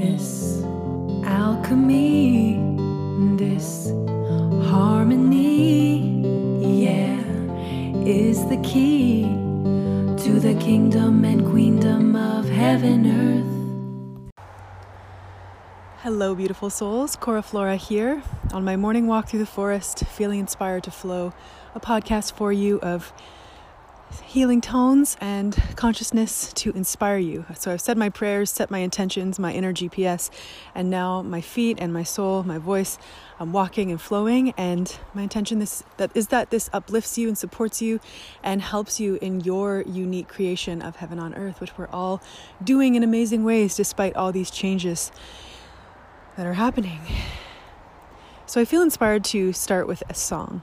This alchemy, this harmony, yeah, is the key to the kingdom and queendom of heaven, earth. Hello, beautiful souls. Cora Flora here on my morning walk through the forest, feeling inspired to flow. A podcast for you of healing tones and consciousness to inspire you. So I've said my prayers, set my intentions, my inner GPS, and now my feet and my soul, my voice, I'm walking and flowing. And my intention is that is that this uplifts you and supports you and helps you in your unique creation of heaven on earth, which we're all doing in amazing ways despite all these changes that are happening. So I feel inspired to start with a song.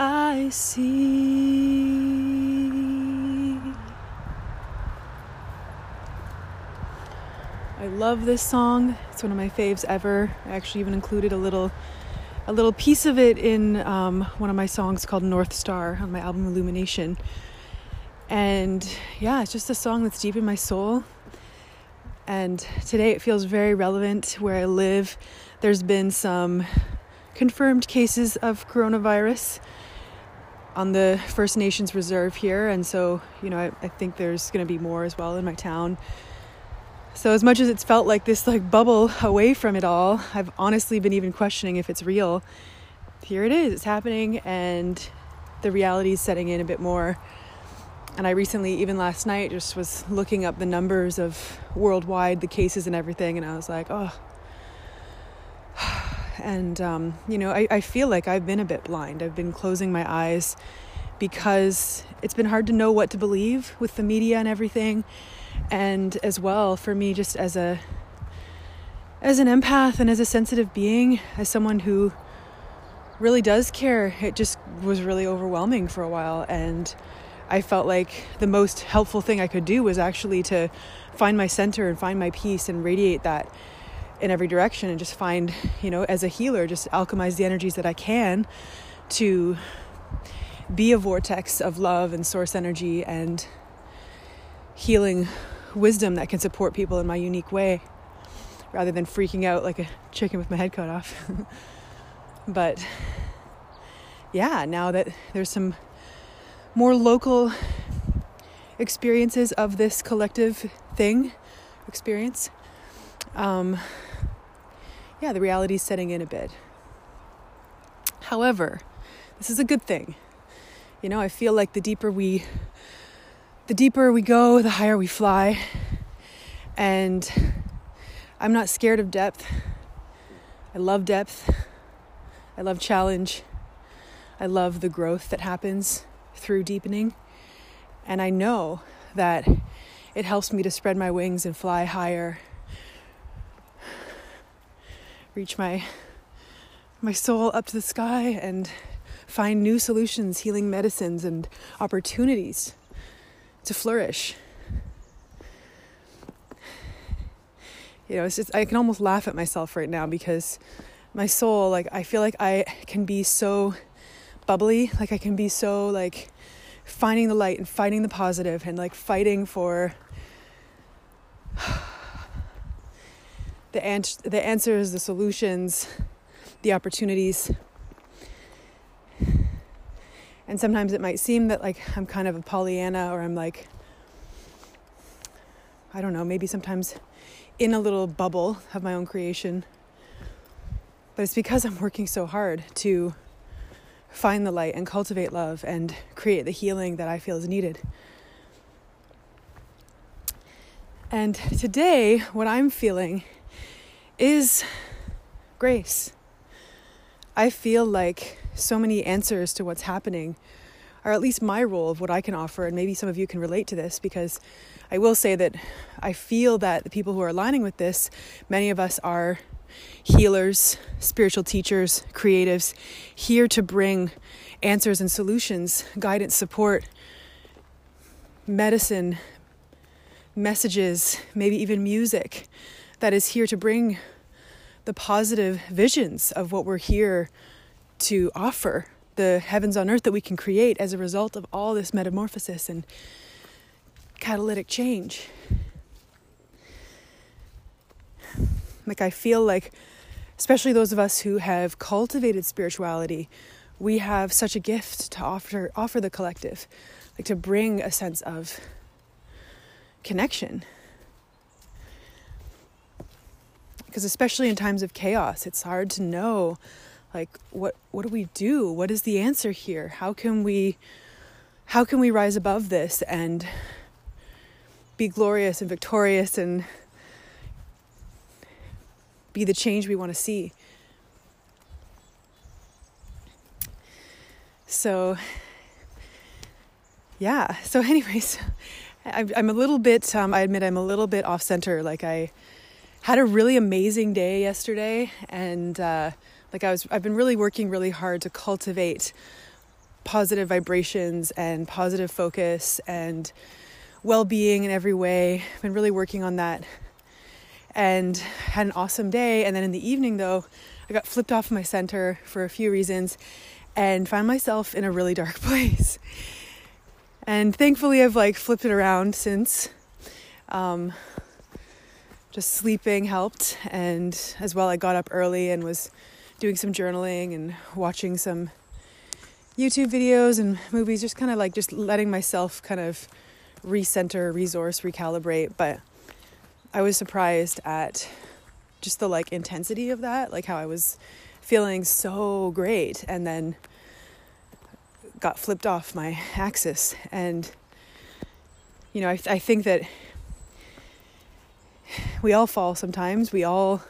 I see. I love this song. It's one of my faves ever. I actually even included a little a little piece of it in um, one of my songs called North Star on my album Illumination. And yeah, it's just a song that's deep in my soul. And today it feels very relevant where I live. There's been some confirmed cases of coronavirus on the First Nations Reserve here, and so you know I, I think there's going to be more as well in my town. So as much as it's felt like this like bubble away from it all, I've honestly been even questioning if it's real. Here it is, it's happening, and the reality is setting in a bit more. And I recently, even last night, just was looking up the numbers of worldwide, the cases and everything, and I was like, oh. And, um, you know, I, I feel like I've been a bit blind. I've been closing my eyes because it's been hard to know what to believe with the media and everything. And as well, for me, just as a as an empath and as a sensitive being, as someone who really does care, it just was really overwhelming for a while. And I felt like the most helpful thing I could do was actually to find my center and find my peace and radiate that in every direction and just find, you know, as a healer, just alchemize the energies that I can to be a vortex of love and source energy and healing wisdom that can support people in my unique way rather than freaking out like a chicken with my head cut off. but yeah, now that there's some more local experiences of this collective thing experience, um, yeah, the reality is setting in a bit. However, this is a good thing. You know, I feel like the deeper we the deeper we go, the higher we fly. And I'm not scared of depth. I love depth. I love challenge. I love the growth that happens through deepening. And I know that it helps me to spread my wings and fly higher reach my my soul up to the sky and find new solutions, healing medicines and opportunities to flourish. You know, it's just I can almost laugh at myself right now because my soul, like I feel like I can be so bubbly, like I can be so like finding the light and finding the positive and like fighting for the, an- the answers, the solutions, the opportunities. And sometimes it might seem that like I'm kind of a Pollyanna or I'm like, I don't know, maybe sometimes in a little bubble of my own creation. But it's because I'm working so hard to find the light and cultivate love and create the healing that I feel is needed. And today, what I'm feeling is grace. I feel like so many answers to what's happening or at least my role of what I can offer, and maybe some of you can relate to this because I will say that I feel that the people who are aligning with this, many of us are healers, spiritual teachers, creatives, here to bring answers and solutions, guidance, support, medicine, messages, maybe even music that is here to bring the positive visions of what we're here to offer the heavens on earth that we can create as a result of all this metamorphosis and catalytic change. Like, I feel like, especially those of us who have cultivated spirituality, we have such a gift to offer, offer the collective, like to bring a sense of connection. Because, especially in times of chaos, it's hard to know like what what do we do? What is the answer here? How can we how can we rise above this and be glorious and victorious and be the change we want to see? So yeah so anyways i'm a little bit um, i admit i'm a little bit off center like i had a really amazing day yesterday and uh, like I was I've been really working really hard to cultivate positive vibrations and positive focus and well-being in every way. I've been really working on that and had an awesome day and then in the evening though, I got flipped off my center for a few reasons and found myself in a really dark place. And thankfully I've like flipped it around since um, just sleeping helped and as well I got up early and was doing some journaling and watching some YouTube videos and movies, just kind of like just letting myself kind of recenter, resource, recalibrate. But I was surprised at just the like intensity of that, like how I was feeling so great and then got flipped off my axis. And, you know, I, I think that we all fall sometimes. We all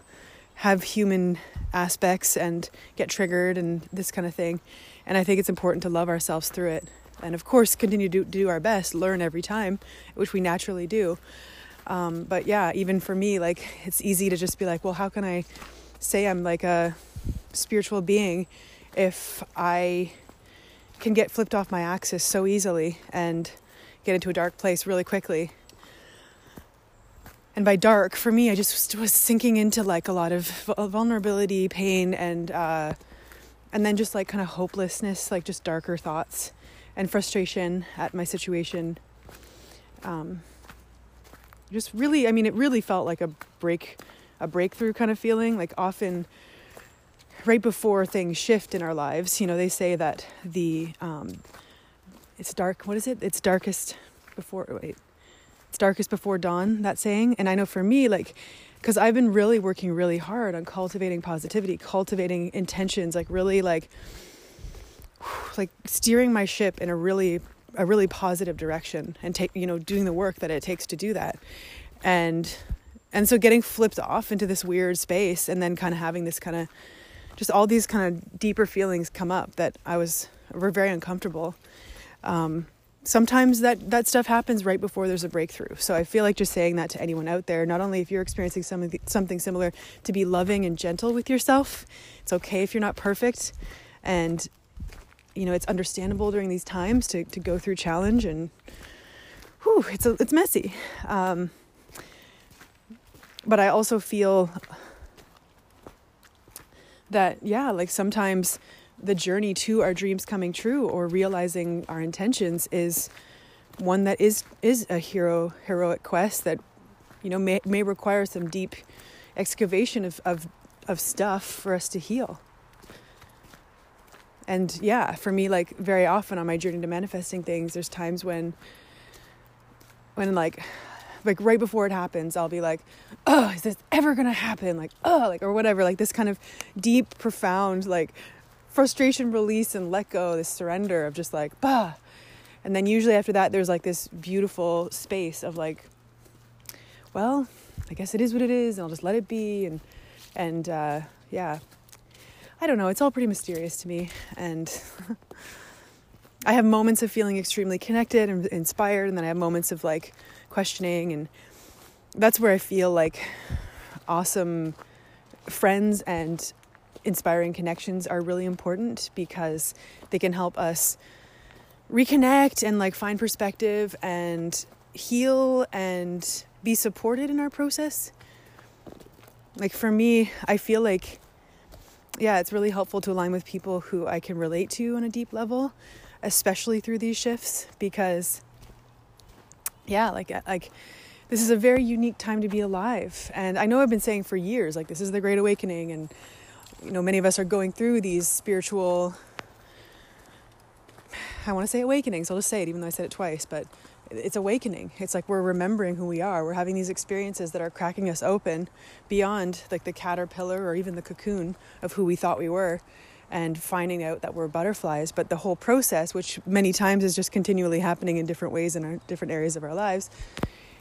have human aspects and get triggered and this kind of thing. And I think it's important to love ourselves through it. And of course, continue to do our best, learn every time, which we naturally do. Um, but yeah, even for me, like it's easy to just be like, well, how can I say I'm like a spiritual being if I can get flipped off my axis so easily and get into a dark place really quickly? And by dark for me i just was sinking into like a lot of vulnerability pain and uh, and then just like kind of hopelessness like just darker thoughts and frustration at my situation. Um, just really i mean it really felt like a break a breakthrough kind of feeling. Like often right before things shift in our lives you know they say that the um, it's dark what is it? It's darkest before wait it's darkest before dawn, that saying. And I know for me, like, because I've been really working really hard on cultivating positivity, cultivating intentions, like really like, like steering my ship in a really, a really positive direction and take, you know, doing the work that it takes to do that. And, and so getting flipped off into this weird space and then kind of having this kind of, just all these kind of deeper feelings come up that I was, were very uncomfortable. Um, sometimes that that stuff happens right before there's a breakthrough. So I feel like just saying that to anyone out there, not only if you're experiencing something something similar, to be loving and gentle with yourself. It's okay if you're not perfect, and you know it's understandable during these times to to go through challenge and whew, it's a, it's messy. Um, but I also feel that yeah, like sometimes the journey to our dreams coming true or realizing our intentions is one that is is a hero heroic quest that you know may may require some deep excavation of of of stuff for us to heal. And yeah, for me like very often on my journey to manifesting things there's times when when like like right before it happens I'll be like, "Oh, is this ever to happen?" like, "Oh," like or whatever, like this kind of deep profound like frustration release and let go, this surrender of just like, bah. And then usually after that, there's like this beautiful space of like, well, I guess it is what it is, and I'll just let it be. And and uh, yeah, I don't know. It's all pretty mysterious to me, and I have moments of feeling extremely connected and inspired, and then I have moments of like questioning, and that's where I feel like awesome friends and inspiring connections are really important because they can help us reconnect and like find perspective and heal and be supported in our process. Like for me, I feel like yeah, it's really helpful to align with people who I can relate to on a deep level, especially through these shifts because yeah, like uh, like this is a very unique time to be alive. And I know I've been saying for years like this is the great awakening and you know, many of us are going through these spiritual I want to say awakenings. I'll just say it even though I said it twice, but it's awakening. It's like we're remembering who we are. We're having these experiences that are cracking us open beyond like the caterpillar or even the cocoon of who we thought we were and finding out that we're butterflies. But the whole process, which many times is just continually happening in different ways in our different areas of our lives,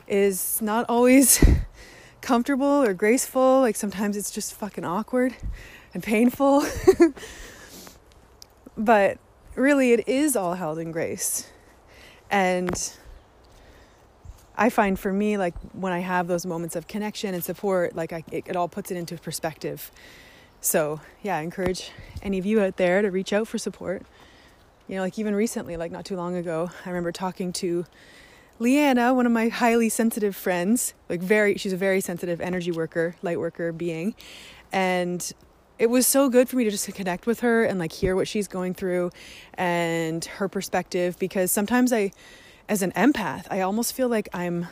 is not always comfortable or graceful. Like sometimes it's just fucking awkward and painful. but really, it is all held in grace. And I find for me, like when I have those moments of connection and support, like I, it, it all puts it into perspective. So, yeah, I encourage any of you out there to reach out for support. You know, like even recently, like not too long ago, I remember talking to Leanna, one of my highly sensitive friends, like very, she's a very sensitive energy worker, light worker being. And it was so good for me to just connect with her and like hear what she's going through and her perspective because sometimes I, as an empath, I almost feel like I'm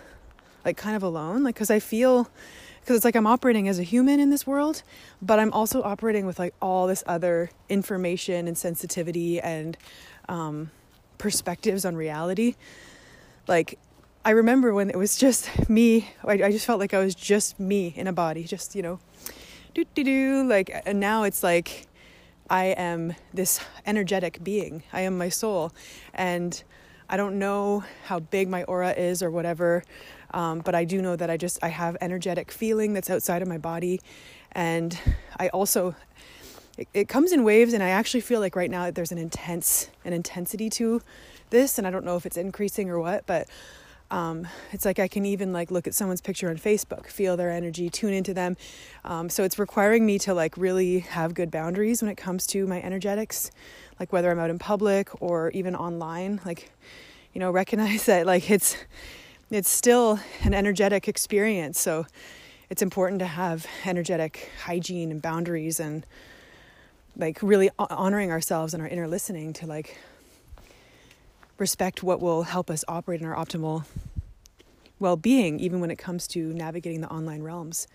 like kind of alone, like because I feel because it's like I'm operating as a human in this world, but I'm also operating with like all this other information and sensitivity and um, perspectives on reality. Like I remember when it was just me, I, I just felt like I was just me in a body, just you know, do do do. Like and now it's like I am this energetic being. I am my soul, and I don't know how big my aura is or whatever, um, but I do know that I just I have energetic feeling that's outside of my body, and I also it, it comes in waves, and I actually feel like right now there's an intense an intensity to this, and I don't know if it's increasing or what, but um, it's like I can even like look at someone's picture on Facebook, feel their energy, tune into them. Um, so it's requiring me to like really have good boundaries when it comes to my energetics, like whether I'm out in public or even online. Like, you know, recognize that like it's it's still an energetic experience. So it's important to have energetic hygiene and boundaries and like really honoring ourselves and our inner listening to like respect what will help us operate in our optimal well being, even when it comes to navigating the online realms.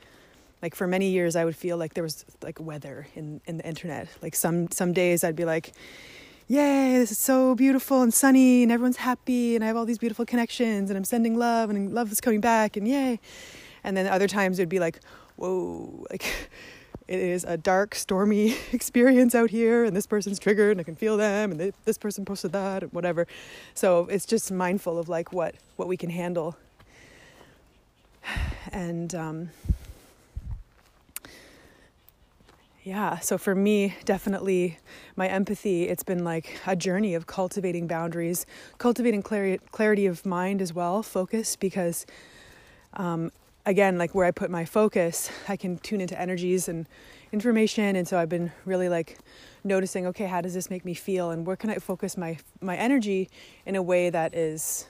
Like for many years, I would feel like there was like weather in, in the internet. Like some some days, I'd be like, "Yay, this is so beautiful and sunny, and everyone's happy, and I have all these beautiful connections, and I'm sending love, and love is coming back, and yay." And then other times, it'd be like, "Whoa, like." It is a dark, stormy experience out here, and this person's triggered, and I can feel them, and they, this person posted that, and whatever. So it's just mindful of like what what we can handle, and um, yeah. So for me, definitely my empathy. It's been like a journey of cultivating boundaries, cultivating clarity, clarity of mind as well, focus because. Um, again, like where I put my focus, I can tune into energies and information. And so I've been really like noticing, okay, how does this make me feel? And where can I focus my, my energy in a way that is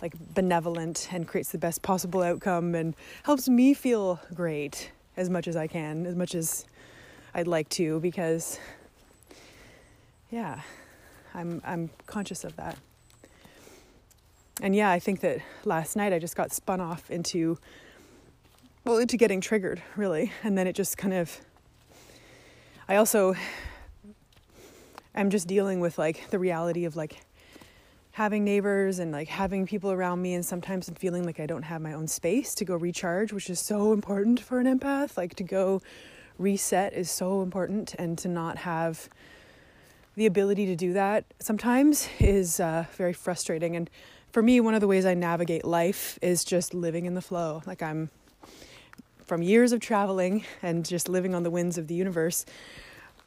like benevolent and creates the best possible outcome and helps me feel great as much as I can, as much as I'd like to, because yeah, I'm, I'm conscious of that and yeah, I think that last night I just got spun off into well, into getting triggered, really. And then it just kind of I also I'm just dealing with like the reality of like having neighbors and like having people around me and sometimes I'm feeling like I don't have my own space to go recharge, which is so important for an empath. Like to go reset is so important and to not have the ability to do that sometimes is uh, very frustrating and for me, one of the ways I navigate life is just living in the flow. Like I'm from years of traveling and just living on the winds of the universe.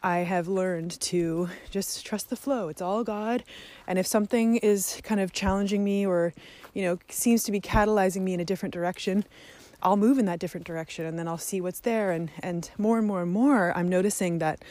I have learned to just trust the flow. It's all God. And if something is kind of challenging me or, you know, seems to be catalyzing me in a different direction, I'll move in that different direction and then I'll see what's there. And, and more and more and more, I'm noticing that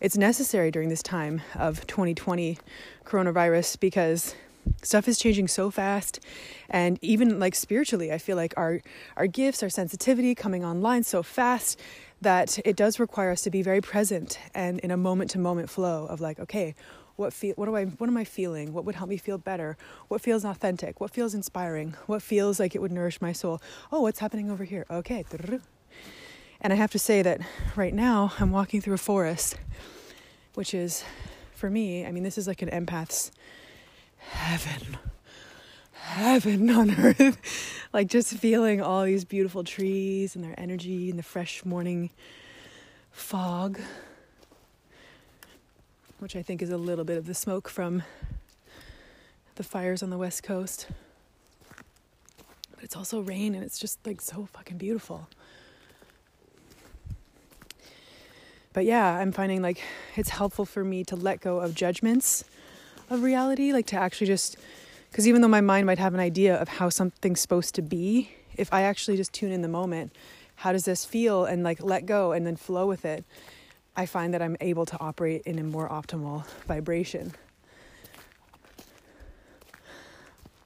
it's necessary during this time of 2020 coronavirus because stuff is changing so fast. And even like spiritually i feel like our our gifts our sensitivity coming online so fast that it does require us to be very present and in a moment to moment flow of like okay what feel what do i what am i feeling? What would help me feel better? What feels authentic? What feels inspiring? What feels like it would nourish my soul? Oh what's happening over here? Okay and i have to say that right now i'm walking through a forest which is for me i mean this is like an empath's heaven heaven on earth like just feeling all these beautiful trees and their energy and the fresh morning fog which I think is a little bit of the smoke from the fires on the west coast. But it's also rain and it's just like so fucking beautiful. But yeah, I'm finding like it's helpful for me to let go of judgments of reality, like to actually just because even though my mind might have an idea of how something's supposed to be, if I actually just tune in the moment, how does this feel and like let go and then flow with it, I find that I'm able to operate in a more optimal vibration.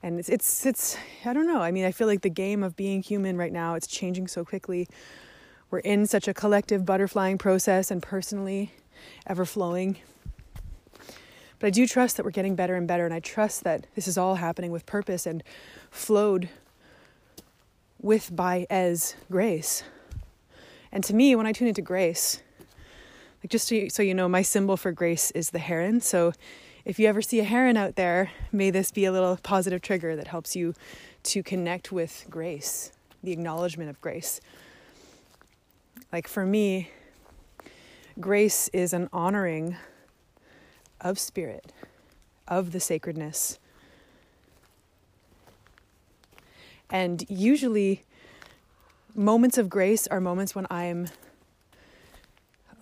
And it's, it's, it's, I don't know. I mean, I feel like the game of being human right now, it's changing so quickly. We're in such a collective butterflying process and personally ever flowing. But I do trust that we're getting better and better. And I trust that this is all happening with purpose and flowed with, by, as grace. And to me, when I tune into grace, like just so you, so you know, my symbol for grace is the heron. So if you ever see a heron out there, may this be a little positive trigger that helps you to connect with grace, the acknowledgement of grace. Like for me, grace is an honoring of spirit, of the sacredness. And usually, moments of grace are moments when I'm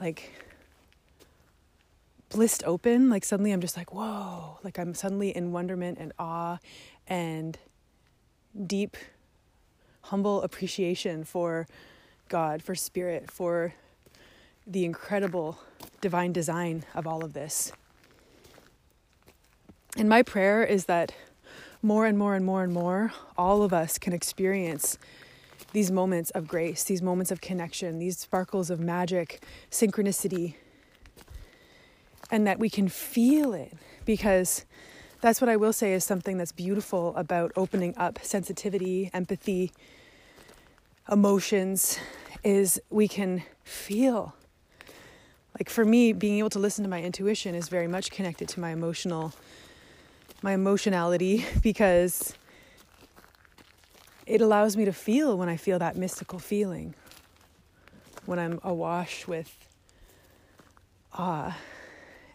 like blissed open. Like suddenly I'm just like, whoa. Like I'm suddenly in wonderment and awe and deep, humble appreciation for God, for spirit, for the incredible divine design of all of this. And my prayer is that more and more and more and more, all of us can experience these moments of grace, these moments of connection, these sparkles of magic, synchronicity, and that we can feel it because that's what I will say is something that's beautiful about opening up sensitivity, empathy, emotions is we can feel. Like for me, being able to listen to my intuition is very much connected to my emotional my emotionality because it allows me to feel when I feel that mystical feeling. When I'm awash with awe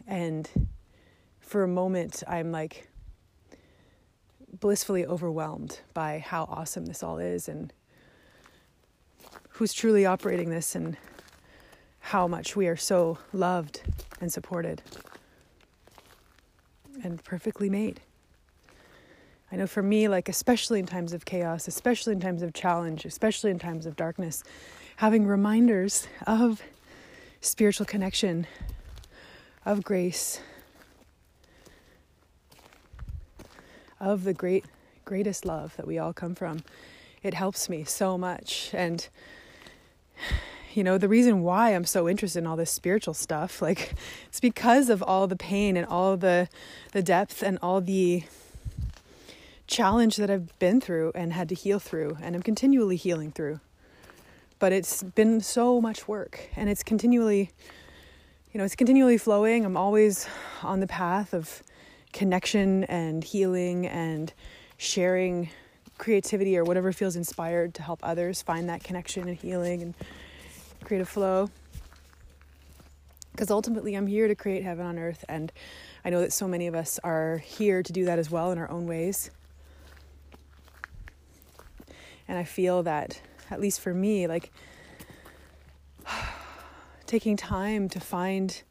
and for a moment, I'm like blissfully overwhelmed by how awesome this all is and who's truly operating this and how much we are so loved and supported and perfectly made. I know for me, like, especially in times of chaos, especially in times of challenge, especially in times of darkness, having reminders of spiritual connection, of grace, of the great greatest love that we all come from it helps me so much and you know the reason why i'm so interested in all this spiritual stuff like it's because of all the pain and all the the depth and all the challenge that i've been through and had to heal through and i'm continually healing through. But it's been so much work and it's continually you know it's continually flowing. I'm always on the path of connection and healing and sharing creativity or whatever feels inspired to help others find that connection and healing and creative flow. Because ultimately, I'm here to create heaven on earth, and I know that so many of us are here to do that as well in our own ways. And I feel that, at least for me, like taking time to find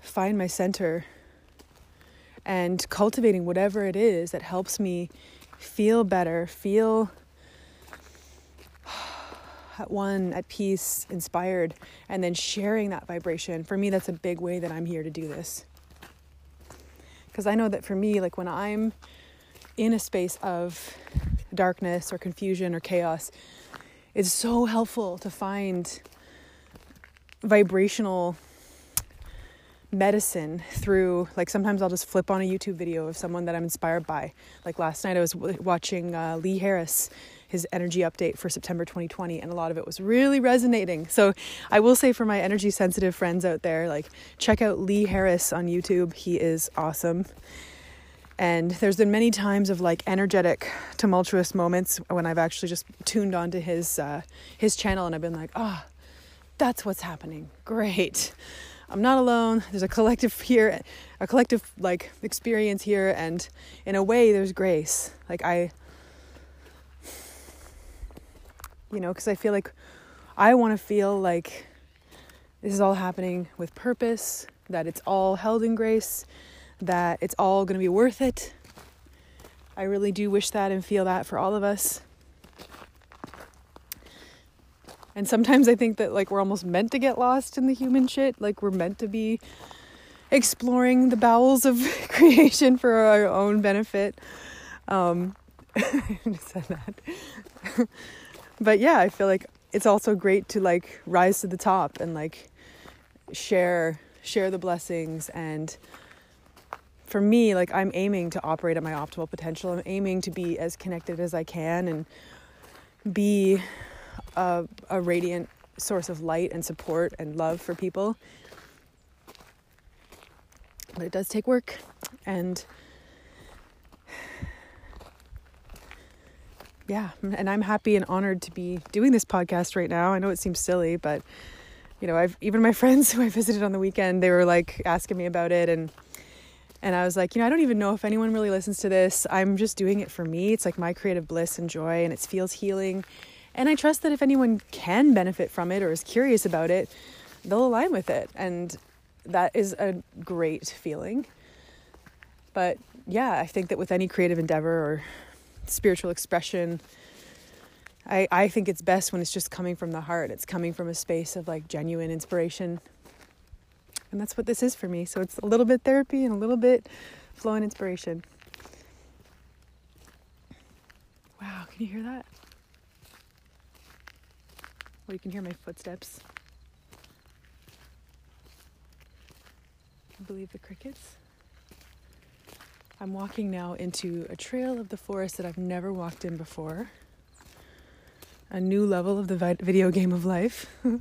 find my center and cultivating whatever it is that helps me feel better, feel at one, at peace, inspired, and then sharing that vibration. For me, that's a big way that I'm here to do this. Because I know that for me, like when I'm in a space of darkness or confusion or chaos, it's so helpful to find vibrational medicine through like sometimes I'll just flip on a YouTube video of someone that I'm inspired by. Like last night I was w- watching uh, Lee Harris his energy update for September 2020 and a lot of it was really resonating. So I will say for my energy sensitive friends out there like check out Lee Harris on YouTube. He is awesome. And there's been many times of like energetic, tumultuous moments when I've actually just tuned onto his uh, his channel and I've been like, ah, oh, that's what's happening. Great. I'm not alone. There's a collective here, a collective like experience here, and in a way, there's grace. Like I, you know, because I feel like I want to feel like this is all happening with purpose, that it's all held in grace, that it's all going to be worth it. I really do wish that and feel that for all of us. And sometimes I think that like we're almost meant to get lost in the human shit. Like we're meant to be exploring the bowels of creation for our own benefit. Um, I just said that. but yeah, I feel like it's also great to like rise to the top and like share share the blessings and for me like I'm aiming to operate at my optimal potential. I'm aiming to be as connected as I can and be a, a radiant source of light and support and love for people. But it does take work and yeah, and I'm happy and honored to be doing this podcast right now. I know it seems silly, but you know, I've even my friends who I visited on the weekend, they were like asking me about it and and I was like, you know, I don't even know if anyone really listens to this. I'm just doing it for me. It's like my creative bliss and joy and it feels healing and I trust that if anyone can benefit from it or is curious about it, they'll align with it. And that is a great feeling. But yeah, I think that with any creative endeavor or spiritual expression, I, I think it's best when it's just coming from the heart. It's coming from a space of like genuine inspiration. And that's what this is for me. So it's a little bit therapy and a little bit flow and inspiration. Wow, can you hear that? Well, you can hear my footsteps. You believe the crickets? I'm walking now into a trail of the forest that I've never walked in before. A new level of the video game of life. I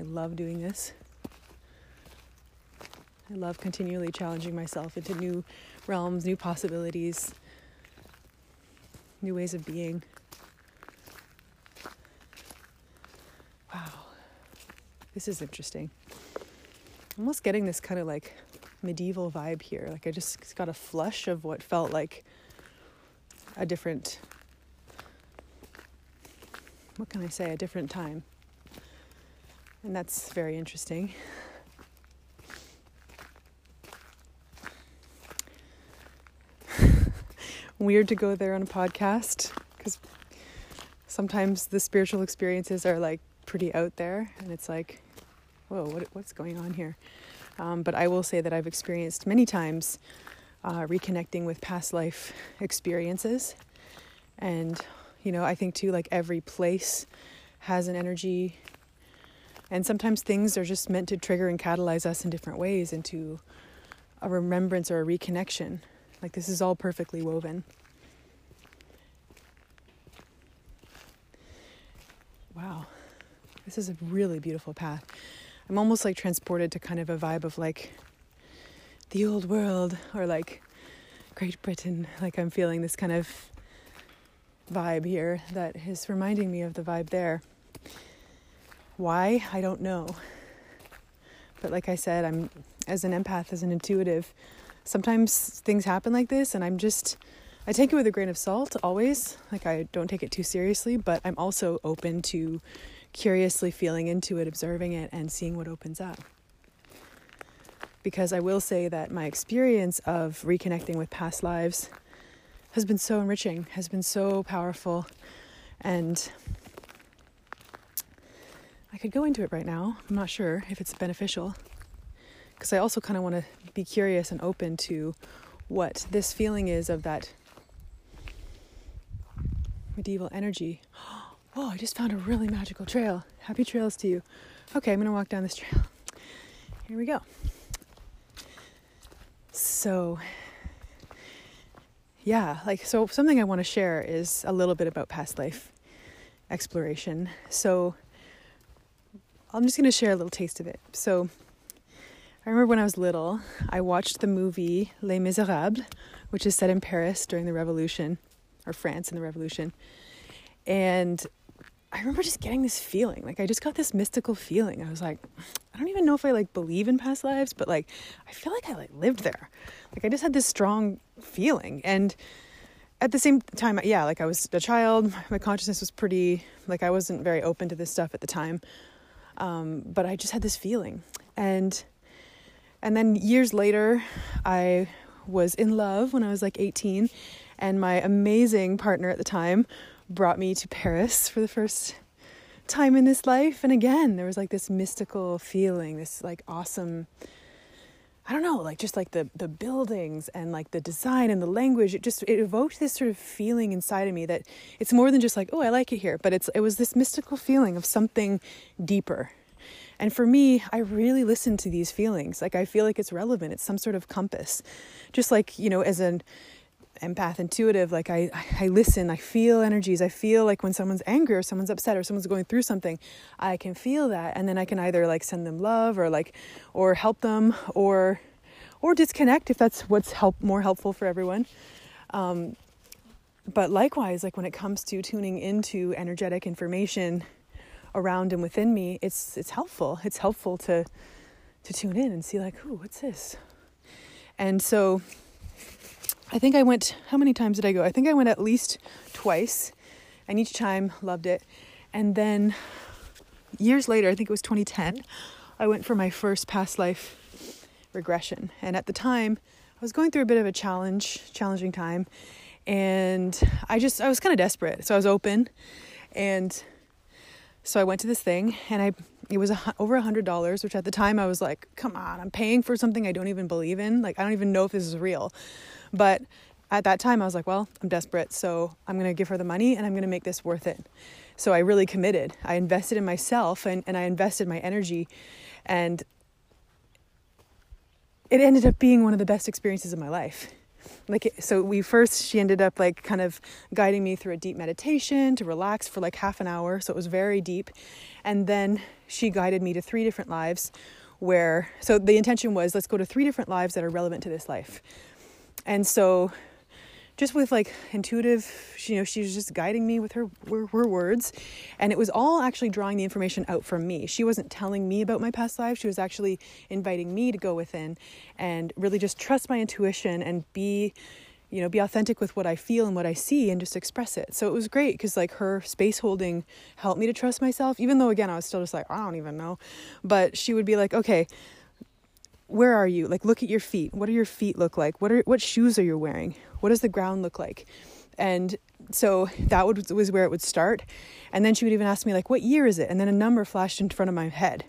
love doing this. I love continually challenging myself into new realms, new possibilities, new ways of being. Wow, this is interesting. Almost getting this kind of like medieval vibe here. Like I just got a flush of what felt like a different what can I say, a different time. And that's very interesting. Weird to go there on a podcast because sometimes the spiritual experiences are like pretty out there and it's like whoa, what, what's going on here? Um, but I will say that I've experienced many times uh, reconnecting with past life experiences. And, you know, I think too, like every place has an energy. And sometimes things are just meant to trigger and catalyze us in different ways into a remembrance or a reconnection. Like this is all perfectly woven. Wow. This is a really beautiful path. I'm almost like transported to kind of a vibe of like the old world or like Great Britain. Like I'm feeling this kind of vibe here that is reminding me of the vibe there. Why? I don't know. But like I said, I'm as an empath, as an intuitive, sometimes things happen like this and I'm just I take it with a grain of salt always. Like I don't take it too seriously, but I'm also open to curiously feeling into it, observing it, and seeing what opens up. Because I will say that my experience of reconnecting with past lives has been so enriching, has been so powerful, and I could go into it right now. I'm not sure if it's beneficial because I also kind of want to be curious and open to what this feeling is of that medieval energy. Oh, I just found a really magical trail. Happy trails to you. Okay, I'm to walk down this trail. Here we go. So, yeah, like, so something I want to share is a little bit about past life exploration. So, I'm just to share a little taste of it. So, I remember when I was little, I watched the movie Les Miserables, which is set in Paris during the Revolution, or France in the Revolution. And I remember just getting this feeling. Like I just got this mystical feeling. I was like, I don't even know if I like believe in past lives, but like I feel like I like lived there. Like I just had this strong feeling. And at the same time, yeah, like I was a child, my consciousness was pretty like I wasn't very open to this stuff at the time. Um, but I just had this feeling. And and then years later, I was in love when I was like 18, and my amazing partner at the time brought me to Paris for the first time in this life. And again, there was like this mystical feeling, this like awesome, I don't know, like just like the the buildings and like the design and the language. It just it evoked this sort of feeling inside of me that it's more than just like, oh, I like it here, but it's it was this mystical feeling of something deeper. And for me, I really listen to these feelings. Like I feel like it's relevant. It's some sort of compass. Just like, you know, as an empath intuitive like I, I listen i feel energies. I feel like when someone's angry or someone's upset or someone's going through something i can feel that. And then i can either like send them love or like or help them or or disconnect if that's what's help more helpful for everyone. Um, but likewise like when it comes to tuning into energetic information around and within me it's it's helpful. It's helpful to to tune in and see like ooh what's this? And so I think I went, how many times did I go? I think I went at least twice, and each time loved it. And then years later, I think it was 2010, I went for my first past life regression. And at the time, I was going through a bit of a challenge, challenging time. And I just, I was kind of desperate. So I was open. And so I went to this thing and I, it was a, over a hundred dollars, which at the time I was like, come on, I'm paying for something I don't even believe in. Like, I don't even know if this is real. But at that time, I was like, well, I'm desperate, so I'm going to give her the money and I'm going to make this worth it. So I really committed. I invested in myself and, and I invested my energy. And it ended up being one of the best experiences of my life. Like, so we first, she ended up like kind of guiding me through a deep meditation to relax for like half an hour. So it was very deep. And then she guided me to three different lives where, so the intention was let's go to three different lives that are relevant to this life. And so just with like intuitive, you know, she was just guiding me with her, her, her words. And it was all actually drawing the information out from me. She wasn't telling me about my past life. She was actually inviting me to go within and really just trust my intuition and be, you know, be authentic with what I feel and what I see and just express it. So it was great because like her space holding helped me to trust myself, even though again, I was still just like, I don't even know. But she would be like, okay, where are you? Like, look at your feet. What do your feet look like? What are what shoes are you wearing? What does the ground look like? And so that would, was where it would start. And then she would even ask me like, what year is it? And then a number flashed in front of my head.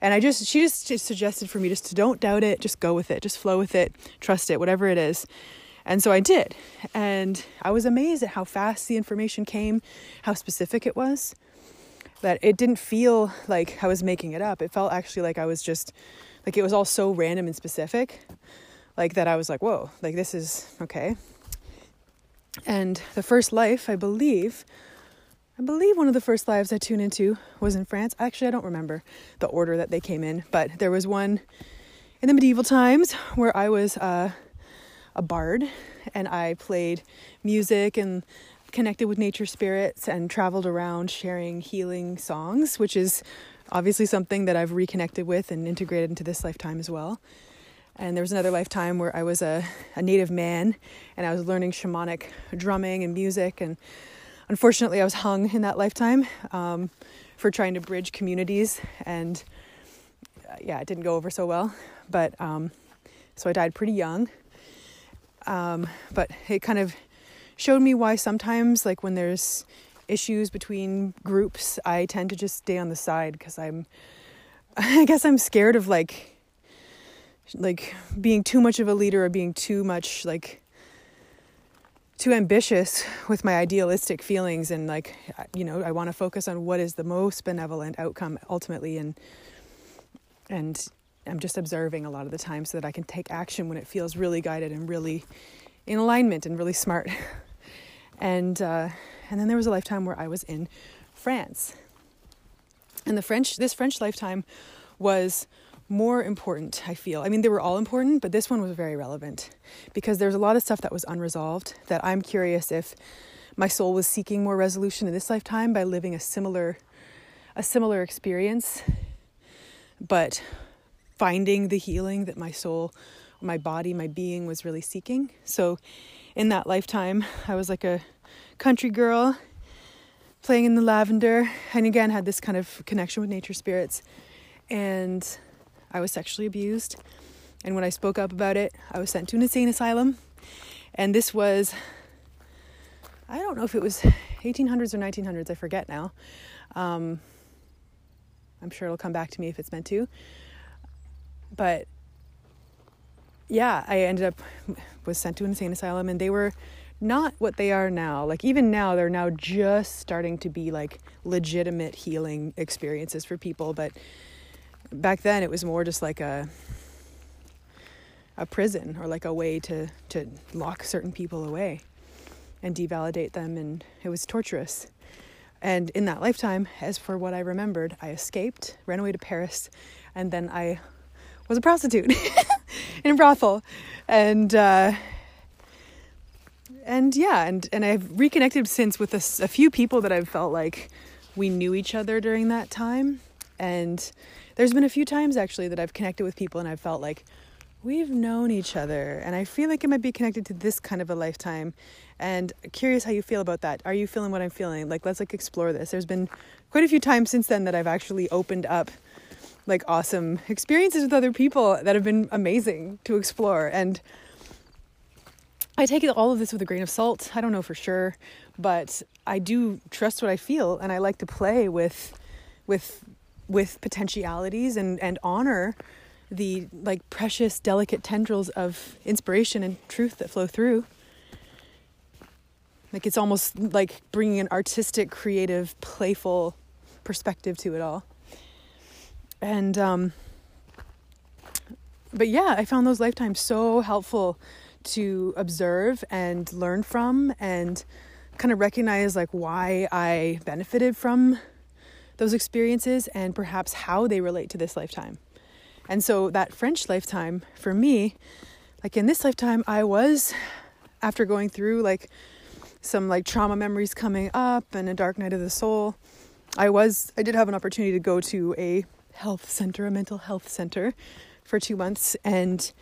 And I just she just, just suggested for me just to don't doubt it, just go with it, just flow with it, trust it, whatever it is. And so I did. And I was amazed at how fast the information came, how specific it was. That it didn't feel like I was making it up. It felt actually like I was just like it was all so random and specific like that I was like, whoa, like this is okay. And the first life, I believe, I believe one of the first lives I tuned into was in France. Actually, I don't remember the order that they came in, but there was one in the medieval times where I was uh, a bard and I played music and connected with nature spirits and traveled around sharing healing songs, which is obviously something that I've reconnected with and integrated into this lifetime as well. And there was another lifetime where I was a, a native man and I was learning shamanic drumming and music. And unfortunately, I was hung in that lifetime um, for trying to bridge communities. And uh, yeah, it didn't go over so well. But um, so I died pretty young. Um, but it kind of showed me why sometimes, like when there's issues between groups, I tend to just stay on the side because I'm, I guess I'm scared of like, like being too much of a leader or being too much like too ambitious with my idealistic feelings and like you know I want to focus on what is the most benevolent outcome ultimately and and I'm just observing a lot of the time so that I can take action when it feels really guided and really in alignment and really smart. and uh, and then there was a lifetime where I was in France, and the French this French lifetime was more important. I feel. I mean, they were all important, but this one was very relevant because there's a lot of stuff that was unresolved. That I'm curious if my soul was seeking more resolution in this lifetime by living a similar a similar experience but finding the healing that my soul, my body, my being was really seeking. So in that lifetime, I was like a country girl playing in the lavender and again had this kind of connection with nature spirits and I was sexually abused. And when I spoke up about it, I was sent to an insane asylum. And this was I don't know if it was 1800s or 1900s, I forget now. Um, I'm sure it'll come back to me if it's meant to but yeah, I ended up was sent to an insane asylum, and they were not what they are now. Like even now, they're now just starting to be like legitimate healing experiences for people. But back then, it was more just like a a prison or like a way to to lock certain people away and devalidate them, and it was torturous. And in that lifetime, as for what I remembered, I escaped, ran away to Paris, and then I was a prostitute in a brothel, and uh, and yeah, and and I've reconnected since with a, a few people that I've felt like we knew each other during that time, and there's been a few times actually that I've connected with people and I've felt like we've known each other and I feel like it might be connected to this kind of a lifetime and curious how you feel about that. Are you feeling what I'm feeling? Like let's like explore this. There's been quite a few times since then that I've actually opened up like awesome experiences with other people that have been amazing to explore. And I take all of this with a grain of salt. I don't know for sure, but I do trust what I feel and I like to play with with with potentialities and and honor the like precious delicate tendrils of inspiration and truth that flow through. Like it's almost like bringing an artistic, creative, playful perspective to it all and um, but yeah, I found those lifetimes so helpful to observe and learn from and kind of recognize like why I benefited from those experiences and perhaps how they relate to this lifetime. And so that French lifetime for me, like in this lifetime, I was after going through like some like trauma memories coming up and a dark night of the soul. I was I did have an opportunity to go to a health center, a mental health center, for two months. And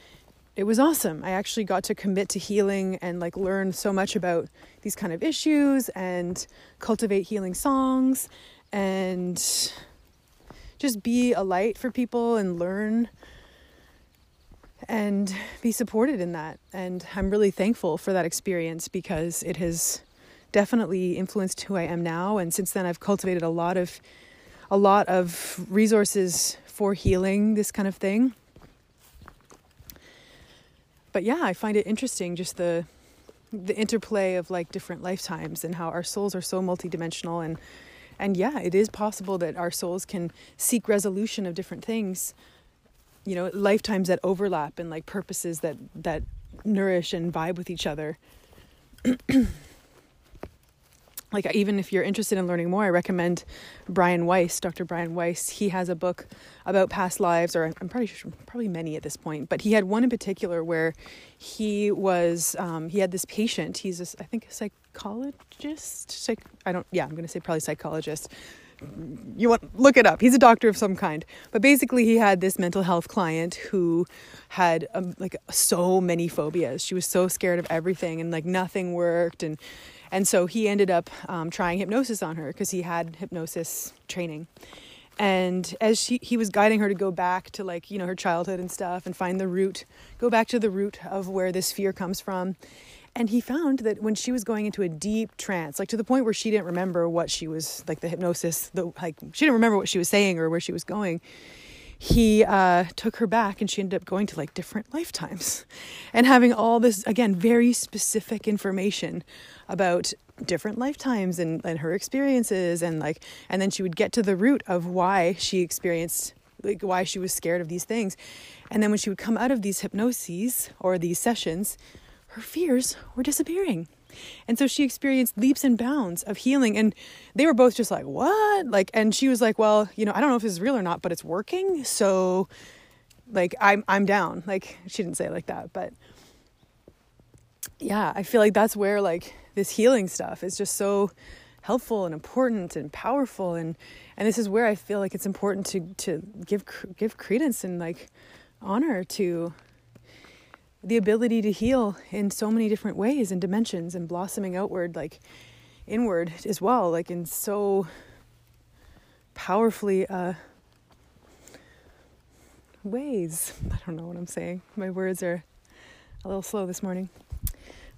it was awesome. I actually got to commit to healing and like learn so much about these kind of issues and cultivate healing songs and just be a light for people and learn and be supported in that. And I'm really thankful for that experience because it has definitely influenced who I am now. And since then, I've cultivated a lot of a lot of resources for healing this kind of thing. But yeah, I find it interesting just the the interplay of like different lifetimes and how our souls are so multidimensional and and yeah, it is possible that our souls can seek resolution of different things. You know, lifetimes that overlap and like purposes that that nourish and vibe with each other. like even if you're interested in learning more, I recommend Brian Weiss, Dr. Brian Weiss. He has a book about past lives, or I'm probably sure, probably many at this point, but he had one in particular where he was um, he had this patient. He's a, I think a psychologist. Psych, I don't. Yeah, I'm going to say probably psychologist. You want look it up. He's a doctor of some kind, but basically he had this mental health client who had um, like so many phobias. She was so scared of everything, and like nothing worked, and And so he ended up um, trying hypnosis on her because he had hypnosis training. And as she, he was guiding her to go back to like, you know, her childhood and stuff and find the root, go back to the root of where this fear comes from. And he found that when she was going into a deep trance, like to the point where she didn't remember what she was, like the hypnosis, the, like she didn't remember what she was saying or where she was going, he uh, took her back and she ended up going to like different lifetimes and having all this, again, very specific information about different lifetimes and, and her experiences. And like, and then she would get to the root of why she experienced, like, why she was scared of these things. And then when she would come out of these hypnoses or these sessions, her fears were disappearing. And so she experienced leaps and bounds of healing. And they were both just like, what? Like, and she was like, well, you know, I don't know if is real or not, but it's working. So like, I'm, I'm down. Like, she didn't say it like that, but yeah, I feel like that's where like this healing stuff is just so helpful and important and powerful. And, and this is where I feel like it's important to, to give, give credence and like honor to the ability to heal in so many different ways and dimensions and blossoming outward like inward as well like in so powerfully uh ways. I don't know what i'm saying. My words are a little slow this morning.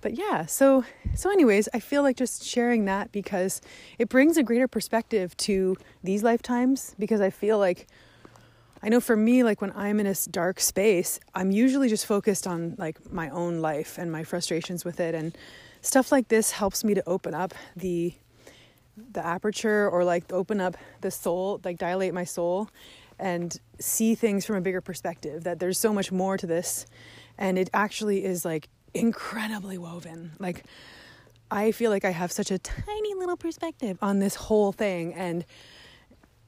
But yeah so so anyways i feel like just sharing that because it brings a greater perspective to these lifetimes because i feel like I know for me, like when I'm in a dark space, I'm usually just focused on like my own life and my frustrations with it. And stuff like this helps me to open up the the aperture or like open up the soul, like dilate my soul and see things from a bigger perspective that there's so much more to this and it actually is like incredibly woven. Like I feel like I have such a tiny little perspective on this whole thing and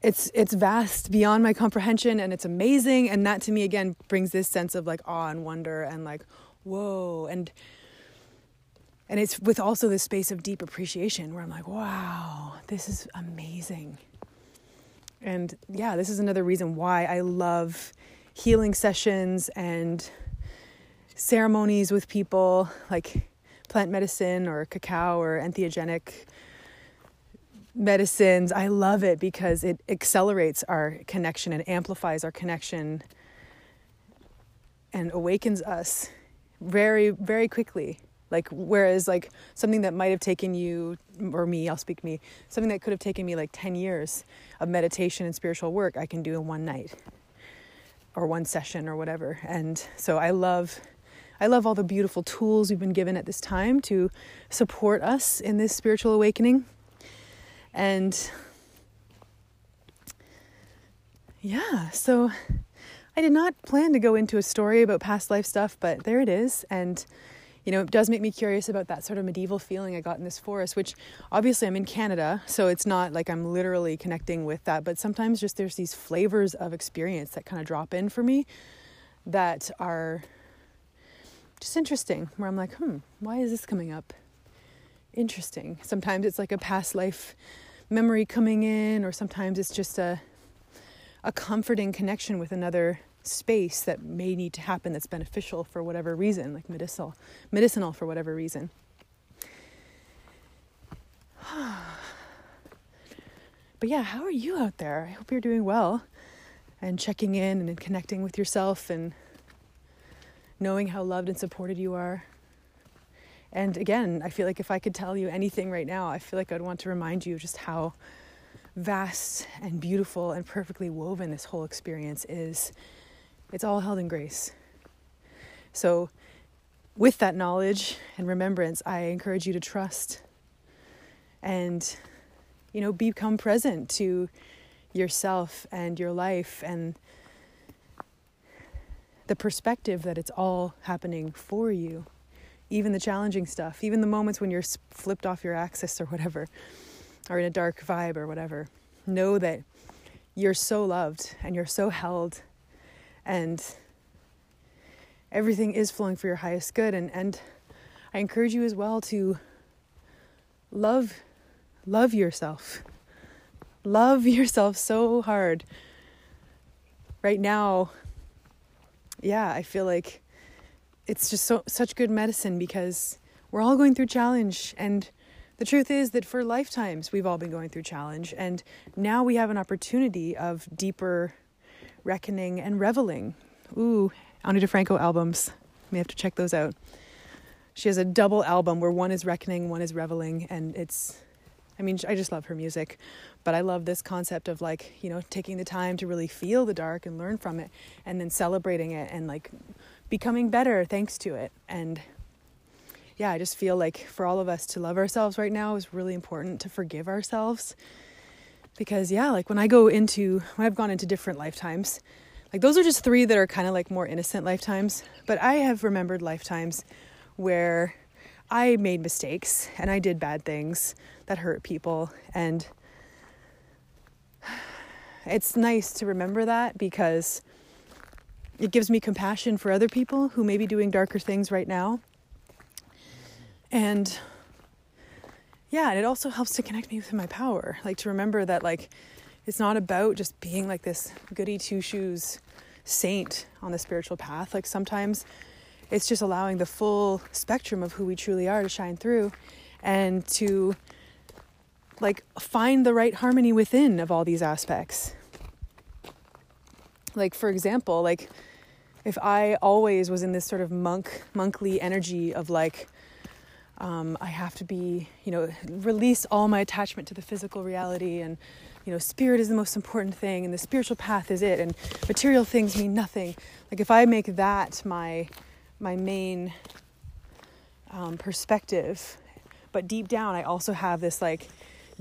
it's it's vast beyond my comprehension and it's amazing. And that to me again brings this sense of like awe and wonder and like whoa. And and it's with also this space of deep appreciation where I'm like wow this is amazing. And yeah this is another reason why I love healing sessions and ceremonies with people like plant medicine or cacao or entheogenic medicines. I love it because it accelerates our connection and amplifies our connection and awakens us very, very quickly. Like, whereas, like, something that might have taken you, or me, I'll speak me, something that could have taken me like 10 years of meditation and spiritual work, I can do in one night or one session or whatever. And so I love. I love all the beautiful tools we've been given at this time to support us in this spiritual awakening. And yeah, so I did not plan to go into a story about past life stuff, but there it is. And you know, it does make me curious about that sort of medieval feeling I got in this forest, which obviously I'm in Canada, so it's not like I'm literally connecting with that, but sometimes just there's these flavors of experience that kind of drop in for me that are just interesting, where I'm like, hmm, why is this coming up? Interesting. Sometimes it's like a past life memory coming in, or sometimes it's just a a comforting connection with another space that may need to happen that's beneficial for whatever reason, like medicinal, medicinal for whatever reason. but yeah, how are you out there? I hope you're doing well and checking in and connecting with yourself and knowing how loved and supported you are. And again, I feel like if I could tell you anything right now, I feel like I'd want to remind you just how vast and beautiful and perfectly woven this whole experience is. It's all held in grace. So, with that knowledge and remembrance, I encourage you to trust and, you know, become present to yourself and your life and the perspective that it's all happening for you even the challenging stuff, even the moments when you're flipped off your axis or whatever, or in a dark vibe or whatever. Know that you're so loved and you're so held, and everything is flowing for your highest good. And, and I encourage you as well to love love yourself. Love yourself so hard. Right now, yeah, I feel like it's just so such good medicine because we're all going through challenge and the truth is that for lifetimes we've all been going through challenge, and now we have an opportunity of deeper reckoning and reveling. Ooh, Ani DiFranco albums. May have to check those out. She has a double album where one is reckoning, one is reveling, and it's I mean, I just love her music, but I love this concept of like, you know, taking the time to really feel the dark and learn from it and then celebrating it and like becoming better thanks to it. And yeah, I just feel like for all of us to love ourselves right now is really important to forgive ourselves. Because yeah, like when I go into when I've gone into different lifetimes, like those are just three that are kind of like more innocent lifetimes, but I have remembered lifetimes where I made mistakes and I did bad things that hurt people and it's nice to remember that because it gives me compassion for other people who may be doing darker things right now. And yeah, and it also helps to connect me with my power. Like to remember that like it's not about just being like this goody two shoes saint on the spiritual path. Like sometimes it's just allowing the full spectrum of who we truly are to shine through and to like find the right harmony within of all these aspects. Like for example, like if I always was in this sort of monk monkly energy of like um, I have to be, you know, release all my attachment to the physical reality and you know, spirit is the most important thing and the spiritual path is it and material things mean nothing. Like if I make that my my main um, perspective. But deep down, I also have this like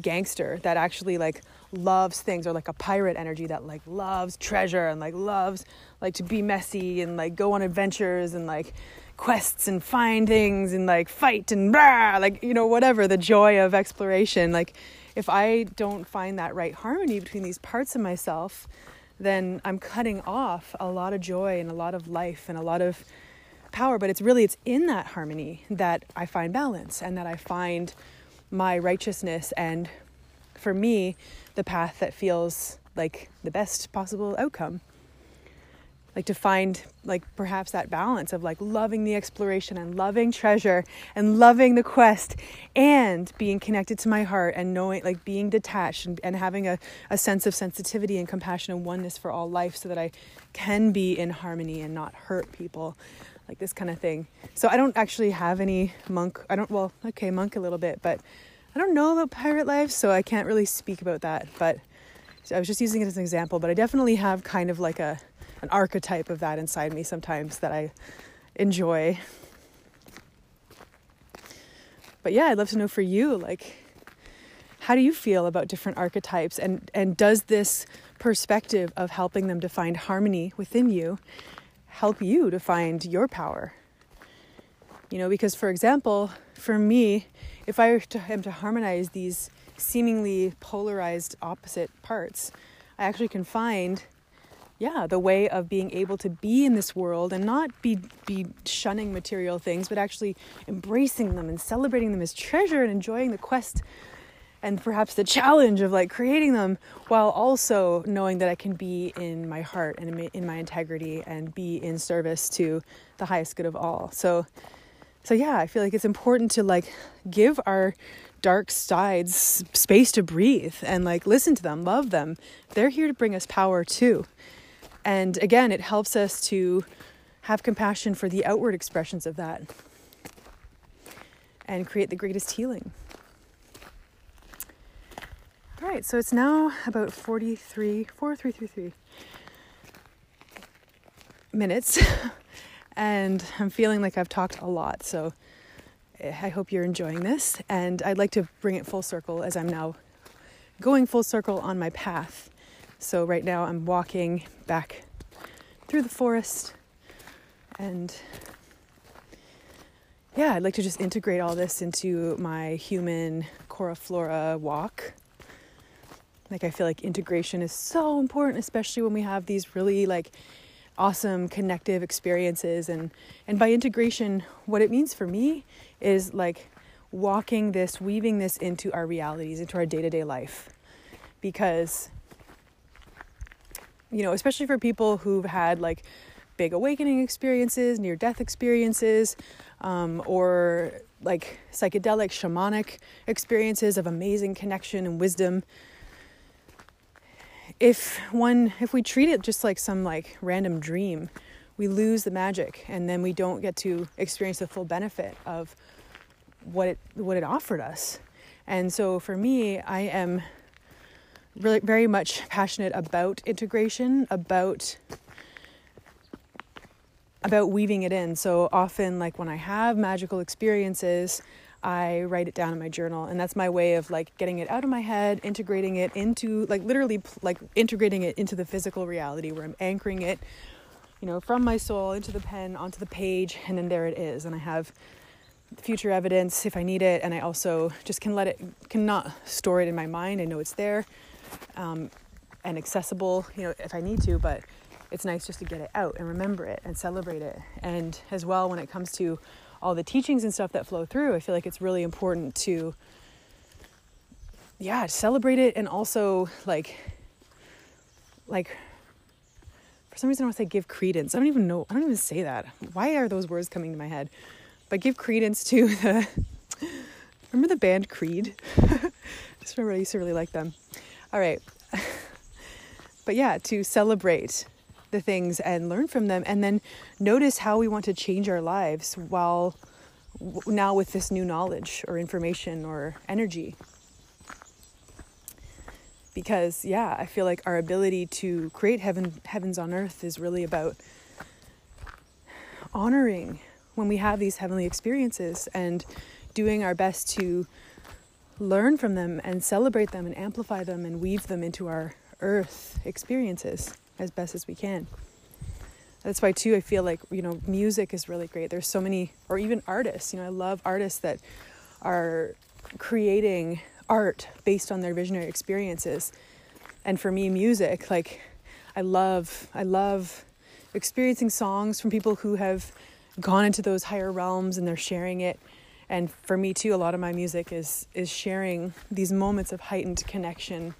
gangster that actually like loves things or like a pirate energy that like loves treasure and like loves like to be messy and like go on adventures and like quests and find things and like fight and blah, like you know whatever the joy of exploration. Like if i don't find that right harmony between these parts of myself then i'm cutting off a lot of joy and a lot of life and a lot of power. But it's really it's in that harmony that i find balance and that i find my righteousness. And for me the path that feels like the best possible outcome like to find like perhaps that balance of like loving the exploration and loving treasure and loving the quest and being connected to my heart and knowing like being detached and, and having a, a sense of sensitivity and compassion and oneness for all life so that i can be in harmony and not hurt people like this kind of thing. So I don't actually have any monk. I don't, well, okay, monk a little bit, but I don't know about pirate life, so I can't really speak about that. But I was just using it as an example, but I definitely have kind of like a an archetype of that inside me sometimes that I enjoy. But yeah, I'd love to know for you, like, how do you feel about different archetypes, and and does this perspective of helping them to find harmony within you help you to find your power. You know, because for example, for me, if I am to harmonize these seemingly polarized opposite parts, I actually can find yeah, the way of being able to be in this world and not be be shunning material things, but actually embracing them and celebrating them as treasure and enjoying the quest and perhaps the challenge of like creating them while also knowing that I can be in my heart and in my integrity and be in service to the highest good of all. So so yeah, I feel like it's important to like give our dark sides space to breathe and like listen to them, love them. They're here to bring us power too. And again, it helps us to have compassion for the outward expressions of that and create the greatest healing. All right, so it's now about 43, 4333 minutes, and I'm feeling like I've talked a lot. So eh, I hope you're enjoying this, and I'd like to bring it full circle as I'm now going full circle on my path. So right now I'm walking back through the forest, and yeah, I'd like to just integrate all this into my human Cora Flora walk like I feel like integration is so important, especially when we have these really like awesome connective experiences and and by integration what it means for me is like walking this weaving this into our realities into our day-to-day life. Because you know especially for people who've had like big awakening experiences near death experiences um, or like psychedelic shamanic experiences of amazing connection and wisdom if one if we treat it just like some like random dream we lose the magic and then we don't get to experience the full benefit of what it what it offered us. And so for me i am really very much passionate about integration about about weaving it in. So often like when i have magical experiences I write it down in my journal, and that's my way of like getting it out of my head, integrating it into like literally like integrating it into the physical reality where I'm anchoring it, you know, from my soul into the pen onto the page, and then there it is, and I have future evidence if I need it, and I also just can let it cannot store it in my mind. I know it's there, um, and accessible, you know, if I need to, but it's nice just to get it out and remember it and celebrate it, and as well when it comes to all the teachings and stuff that flow through, I feel like it's really important to, yeah, celebrate it and also like, like, for some reason I want to say give credence. I don't even know. I don't even say that. Why are those words coming to my head? But give credence to the. remember the band Creed? Just remember I used to really like them. All right. but yeah, to celebrate the things and learn from them and then notice how we want to change our lives while now with this new knowledge or information or energy. Because yeah i feel like our ability to create heaven heavens on earth is really about honoring when we have these heavenly experiences and doing our best to learn from them and celebrate them and amplify them and weave them into our earth experiences as best as we can. That's why too I feel like you know music is really great. There's so many or even artists, you know, I love artists that are creating art based on their visionary experiences. And for me music like I love I love experiencing songs from people who have gone into those higher realms and they're sharing it and for me too a lot of my music is is sharing these moments of heightened connection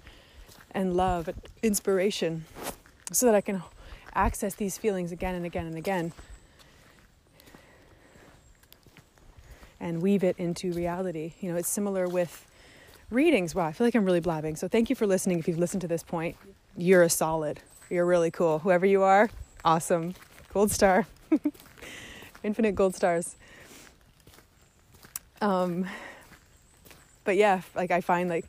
and love inspiration so that I can access these feelings again and again and again and weave it into reality. You know, it's similar with readings. Wow, I feel like I'm really blabbing. So thank you for listening. If you've listened to this point, you're a solid. You're really cool. Whoever you are, awesome. Gold star. Infinite gold stars. Um, but yeah, like I find like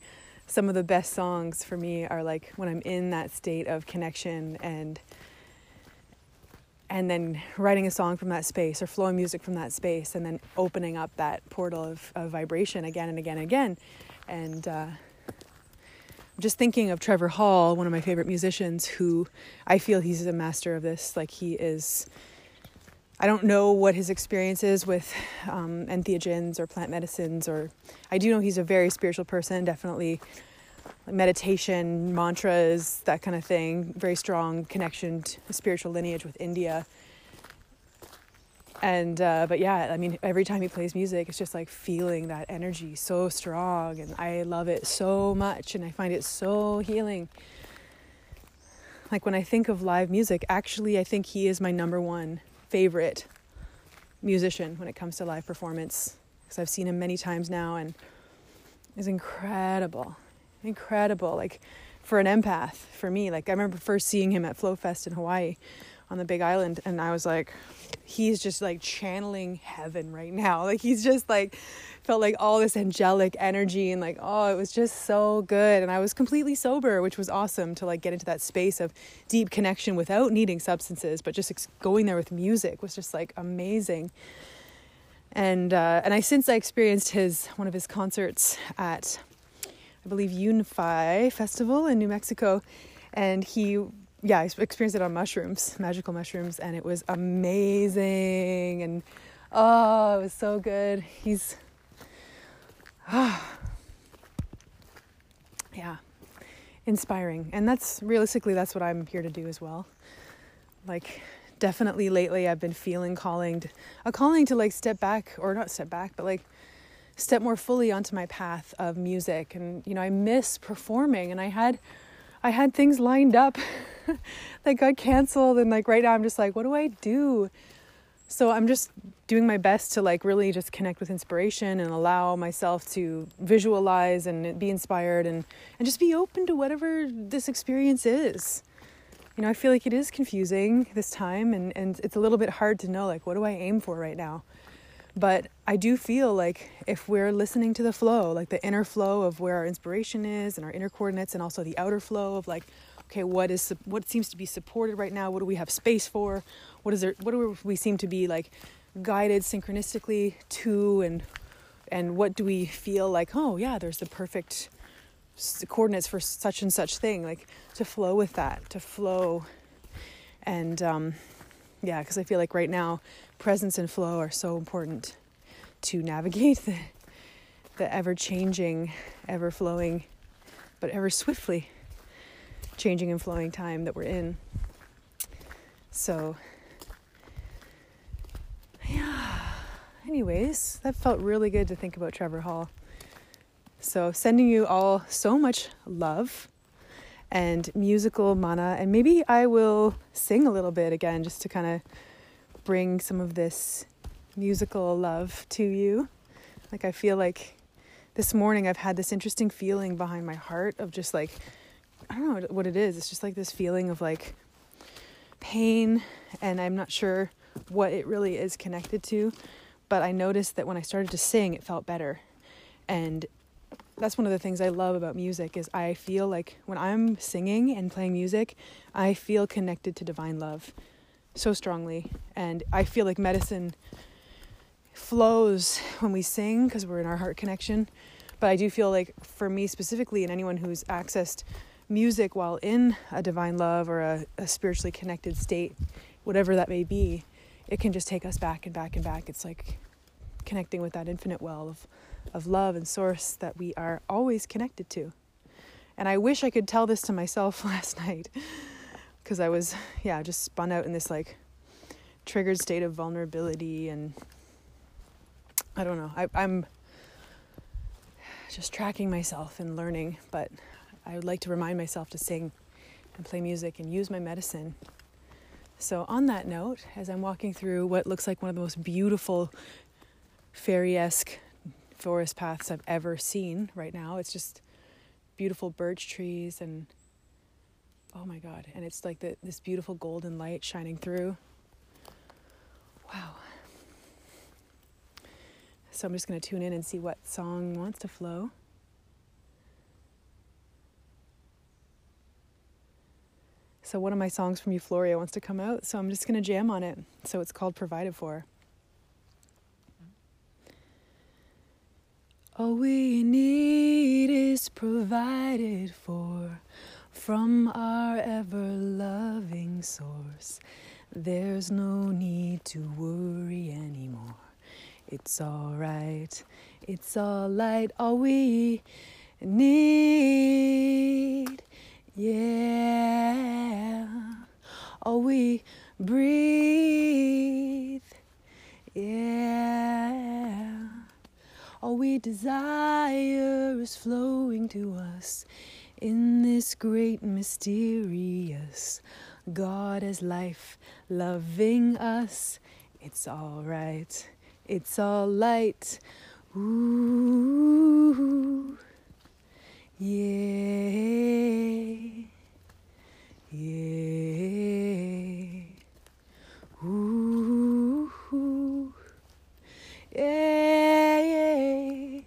some of the best songs for me are like when I'm in that state of connection and and then writing a song from that space or flowing music from that space and then opening up that portal of, of vibration again and again and again and uh, just thinking of Trevor Hall, one of my favorite musicians, who I feel he's a master of this. Like he is, I don't know what his experience is with um, entheogens or plant medicines, or I do know he's a very spiritual person, definitely meditation, mantras, that kind of thing. Very strong connection to spiritual lineage with India. And, uh, but yeah, I mean, every time he plays music, it's just like feeling that energy so strong. And I love it so much. And I find it so healing. Like when I think of live music, actually, I think he is my number one favorite musician when it comes to live performance because I've seen him many times now and is incredible. Incredible. Like for an empath, for me, like I remember first seeing him at Flow Fest in Hawaii on the big island and I was like he's just like channeling heaven right now. Like he's just like felt like all this angelic energy and like oh it was just so good and i was completely sober which was awesome to like get into that space of deep connection without needing substances but just going there with music was just like amazing and uh, and i since i experienced his one of his concerts at i believe unify festival in new mexico and he yeah, I experienced it on mushrooms, magical mushrooms, and it was amazing. And oh, it was so good. He's ah, yeah, inspiring. And that's realistically, that's what I'm here to do as well. Like, definitely lately, I've been feeling calling, to, a calling to like step back, or not step back, but like step more fully onto my path of music. And, you know, I miss performing, and I had, I had things lined up that got canceled. And like right now, I'm just like, what do I do? so I'm just doing my best to like really just connect with inspiration and allow myself to visualize and be inspired and and just be open to whatever this experience is. You know, I feel like it is confusing this time and and it's a little bit hard to know like what do I aim for right now. But I do feel like if we're listening to the flow, like the inner flow of where our inspiration is and our inner coordinates and also the outer flow of like okay, what is what seems to be supported right now? What do we have space for? What is there? What do we seem to be like guided synchronistically to? And and what do we feel like? Oh, yeah, there's the perfect coordinates for such and such thing. Like to flow with that, to flow, and um, yeah, because I feel like right now, presence and flow are so important to navigate the the ever changing, ever flowing, but ever swiftly changing and flowing time that we're in. So, yeah. Anyways, that felt really good to think about Trevor Hall. So, sending you all so much love and musical mana. And maybe I will sing a little bit again just to kind of bring some of this musical love to you. Like, I feel like this morning I've had this interesting feeling behind my heart of just like I don't know what it is. It's just like this feeling of like pain, and I'm not sure what it really is connected to. But I noticed that when I started to sing, it felt better. And that's one of the things I love about music is I feel like when I'm singing and playing music, I feel connected to divine love so strongly. And I feel like medicine flows when we sing because we're in our heart connection. But I do feel like for me specifically and anyone who's accessed music while in a divine love or a, a spiritually connected state, whatever that may be, it can just take us back and back and back. It's like connecting with that infinite well of, of love and source that we are always connected to. And I wish I could tell this to myself last night because I was, yeah, just spun out in this like triggered state of vulnerability. And I don't know, I, I'm just tracking myself and learning, but I would like to remind myself to sing and play music and use my medicine. So, on that note, as I'm walking through what looks like one of the most beautiful fairy esque forest paths I've ever seen right now, it's just beautiful birch trees and oh my god, and it's like the, this beautiful golden light shining through. Wow. So, I'm just going to tune in and see what song wants to flow. So one of my songs from Euphoria wants to come out, so I'm just going to jam on it. So it's called Provided For. All we need is provided for from our ever loving source. There's no need to worry anymore. It's alright, it's alright. All we need yeah. All we breathe. Yeah. All we desire is flowing to us in this great mysterious God as life loving us. It's all right. It's all light. Ooh. Yeah. Yeah. Ooh. Yeah, yeah.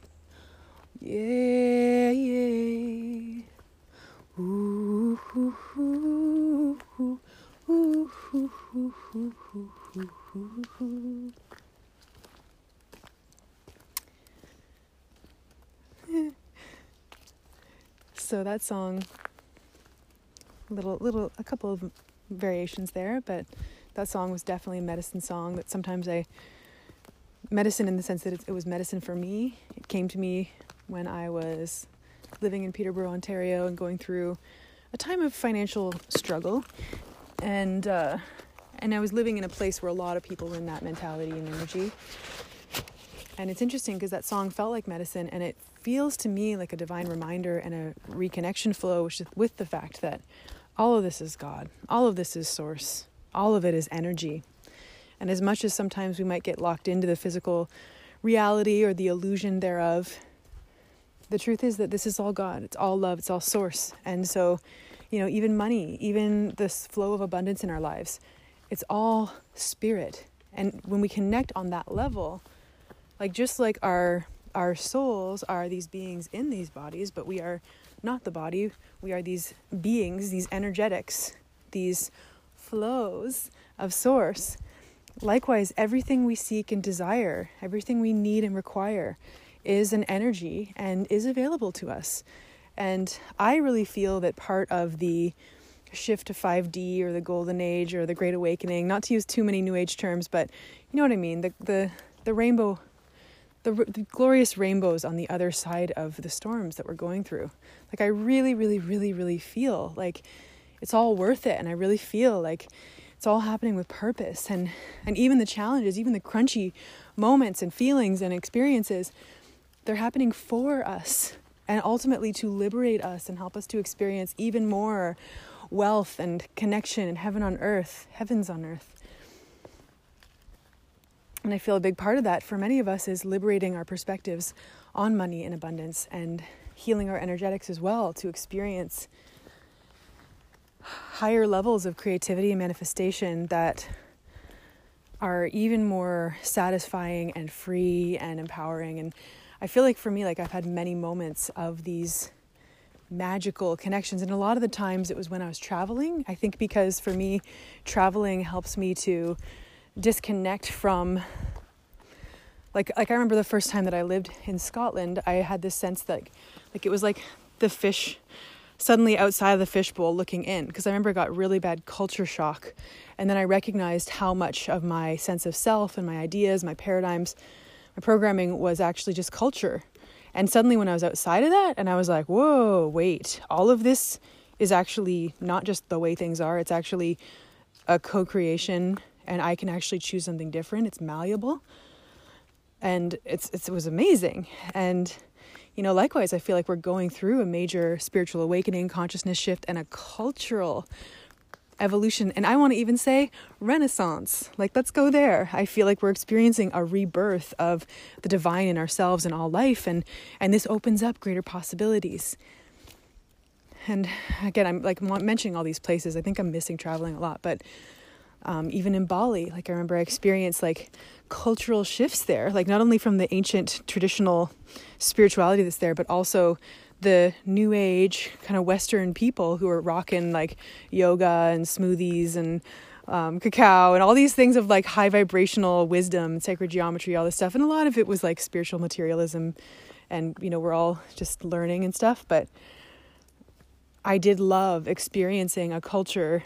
Yeah, yeah. So that song little little a couple of variations there but that song was definitely a medicine song that sometimes i medicine in the sense that it, it was medicine for me. It came to me when i was living in peterborough ontario and going through a time of financial struggle and uh, and i was living in a place where a lot of people were in that mentality and energy and it's interesting because that song felt like medicine and it feels to me like a divine reminder and a reconnection flow with the fact that all of this is God, all of this is source, all of it is energy. And as much as sometimes we might get locked into the physical reality or the illusion thereof, the truth is that this is all God. It's all love. It's all source. And so, you know, even money, even this flow of abundance in our lives, it's all spirit. And when we connect on that level, like just like our our souls are these beings in these bodies, but we are not the body. We are these beings, these energetics, these flows of source. Likewise, everything we seek and desire, everything we need and require is an energy and is available to us. And I really feel that part of the shift to 5D or the golden age or the great awakening, not to use too many new age terms, but you know what I mean, the the the rainbow the, the glorious rainbows on the other side of the storms that we're going through. Like I really really really really feel like it's all worth it and I really feel like it's all happening with purpose and and even the challenges, even the crunchy moments and feelings and experiences they're happening for us and ultimately to liberate us and help us to experience even more wealth and connection and heaven on earth, heavens on earth. And I feel a big part of that for many of us is liberating our perspectives on money and abundance and healing our energetics as well to experience higher levels of creativity and manifestation that are even more satisfying and free and empowering and I feel like for me, like I've had many moments of these magical connections. And a lot of the times it was when I was traveling. I think because for me, traveling helps me to disconnect from like like I remember the first time that I lived in Scotland, I had this sense that like it was like the fish suddenly outside of the fishbowl looking in because I remember I got really bad culture shock and then I recognized how much of my sense of self and my ideas, my paradigms programming was actually just culture. And suddenly, when I was outside of that, and I was like, whoa, wait, all of this is actually not just the way things are, it's actually a co creation, and I can actually choose something different. It's malleable. And it's, it's, it was amazing. And, you know, likewise, I feel like we're going through a major spiritual awakening, consciousness shift, and a cultural evolution, and I want to even say renaissance. Like, let's go there. I feel like we're experiencing a rebirth of the divine in ourselves and all life, and and this opens up greater possibilities. And again, I'm like mentioning all these places. I think I'm missing traveling a lot, but um, even in Bali, like I remember I experienced like cultural shifts there, like not only from the ancient traditional spirituality that's there, but also the new age kind of Western people who are rocking like yoga and smoothies and um, cacao and all these things of like high vibrational wisdom, sacred geometry, all this stuff. And a lot of it was like spiritual materialism. And, you know, we're all just learning and stuff. But I did love experiencing a culture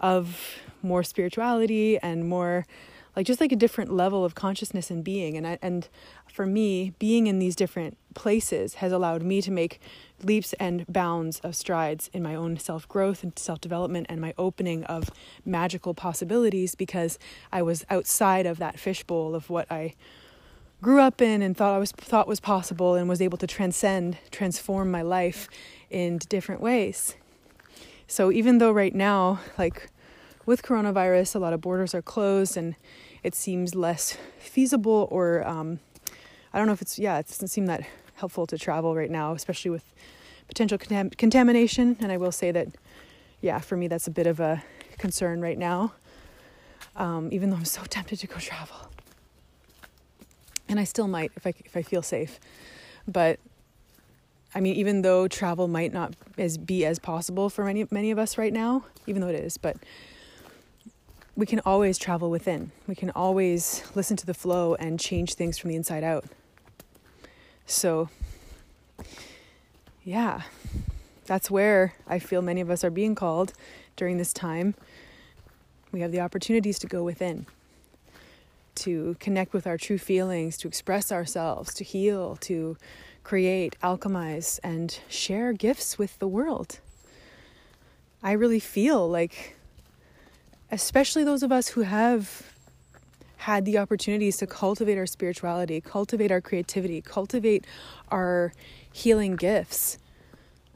of more spirituality and more like just like a different level of consciousness and being and I, and for me being in these different places has allowed me to make leaps and bounds of strides in my own self growth and self development and my opening of magical possibilities because I was outside of that fishbowl of what I grew up in and thought I was thought was possible and was able to transcend transform my life in different ways. So even though right now like with coronavirus, a lot of borders are closed and it seems less feasible or um, I don't know if it's, yeah, it doesn't seem that helpful to travel right now, especially with potential contam- contamination. And I will say that, yeah, for me, that's a bit of a concern right now, um, even though I'm so tempted to go travel. And I still might if I, if I feel safe. But I mean, even though travel might not as be as possible for many many of us right now, even though it is, but we can always travel within. We can always listen to the flow and change things from the inside out. So, yeah, that's where I feel many of us are being called during this time. We have the opportunities to go within, to connect with our true feelings, to express ourselves, to heal, to create, alchemize, and share gifts with the world. I really feel like especially those of us who have had the opportunities to cultivate our spirituality, cultivate our creativity, cultivate our healing gifts.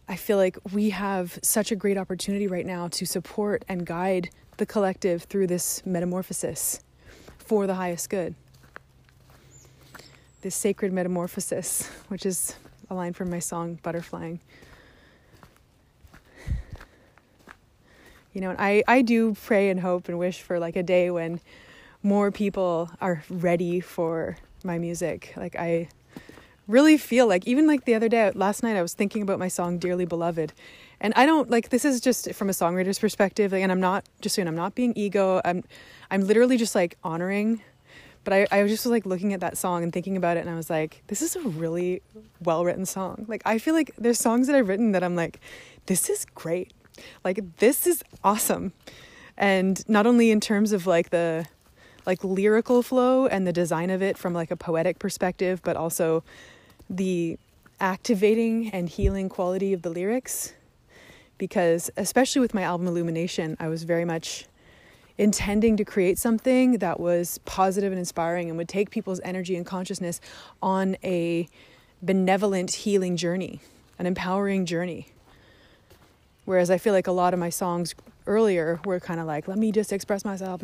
I feel like we have such a great opportunity right now to support and guide the collective through this metamorphosis for the highest good. This sacred metamorphosis, which is a line from my song Butterflying. You know, and I, I do pray and hope and wish for like a day when more people are ready for my music. Like I really feel like even like the other day last night I was thinking about my song Dearly Beloved. And I don't like this is just from a songwriter's perspective like, and I'm not just saying I'm not being ego. I'm I'm literally just like honoring but I, I just was like looking at that song and thinking about it and I was like, this is a really well written song. Like I feel like there's songs that I've written that I'm like, this is great. Like this is awesome. And not only in terms of like the like lyrical flow and the design of it from like a poetic perspective, but also the activating and healing quality of the lyrics. Because especially with my album Illumination, I was very much intending to create something that was positive and inspiring and would take people's energy and consciousness on a benevolent healing journey, an empowering journey. Whereas I feel like a lot of my songs earlier were kind of like, let me just express myself.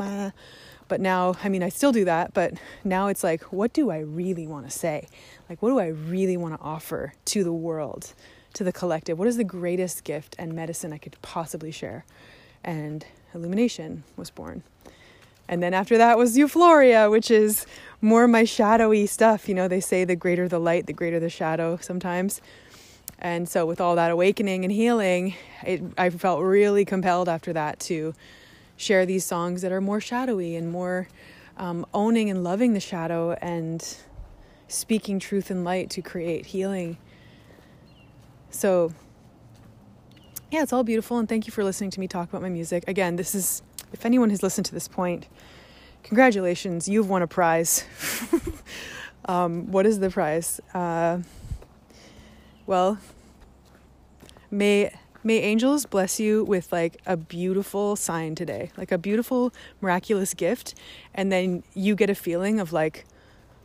But now, I mean, I still do that, but now it's like, what do I really want to say? Like, what do I really want to offer to the world, to the collective? What is the greatest gift and medicine I could possibly share? And Illumination was born. And then after that was Euphoria, which is more my shadowy stuff. You know, they say the greater the light, the greater the shadow sometimes. And so, with all that awakening and healing, it, I felt really compelled after that to share these songs that are more shadowy and more um, owning and loving the shadow and speaking truth and light to create healing. So, yeah, it's all beautiful. And thank you for listening to me talk about my music. Again, this is, if anyone has listened to this point, congratulations, you've won a prize. um, what is the prize? Uh, well, may may angels bless you with like a beautiful sign today, like a beautiful miraculous gift, and then you get a feeling of like,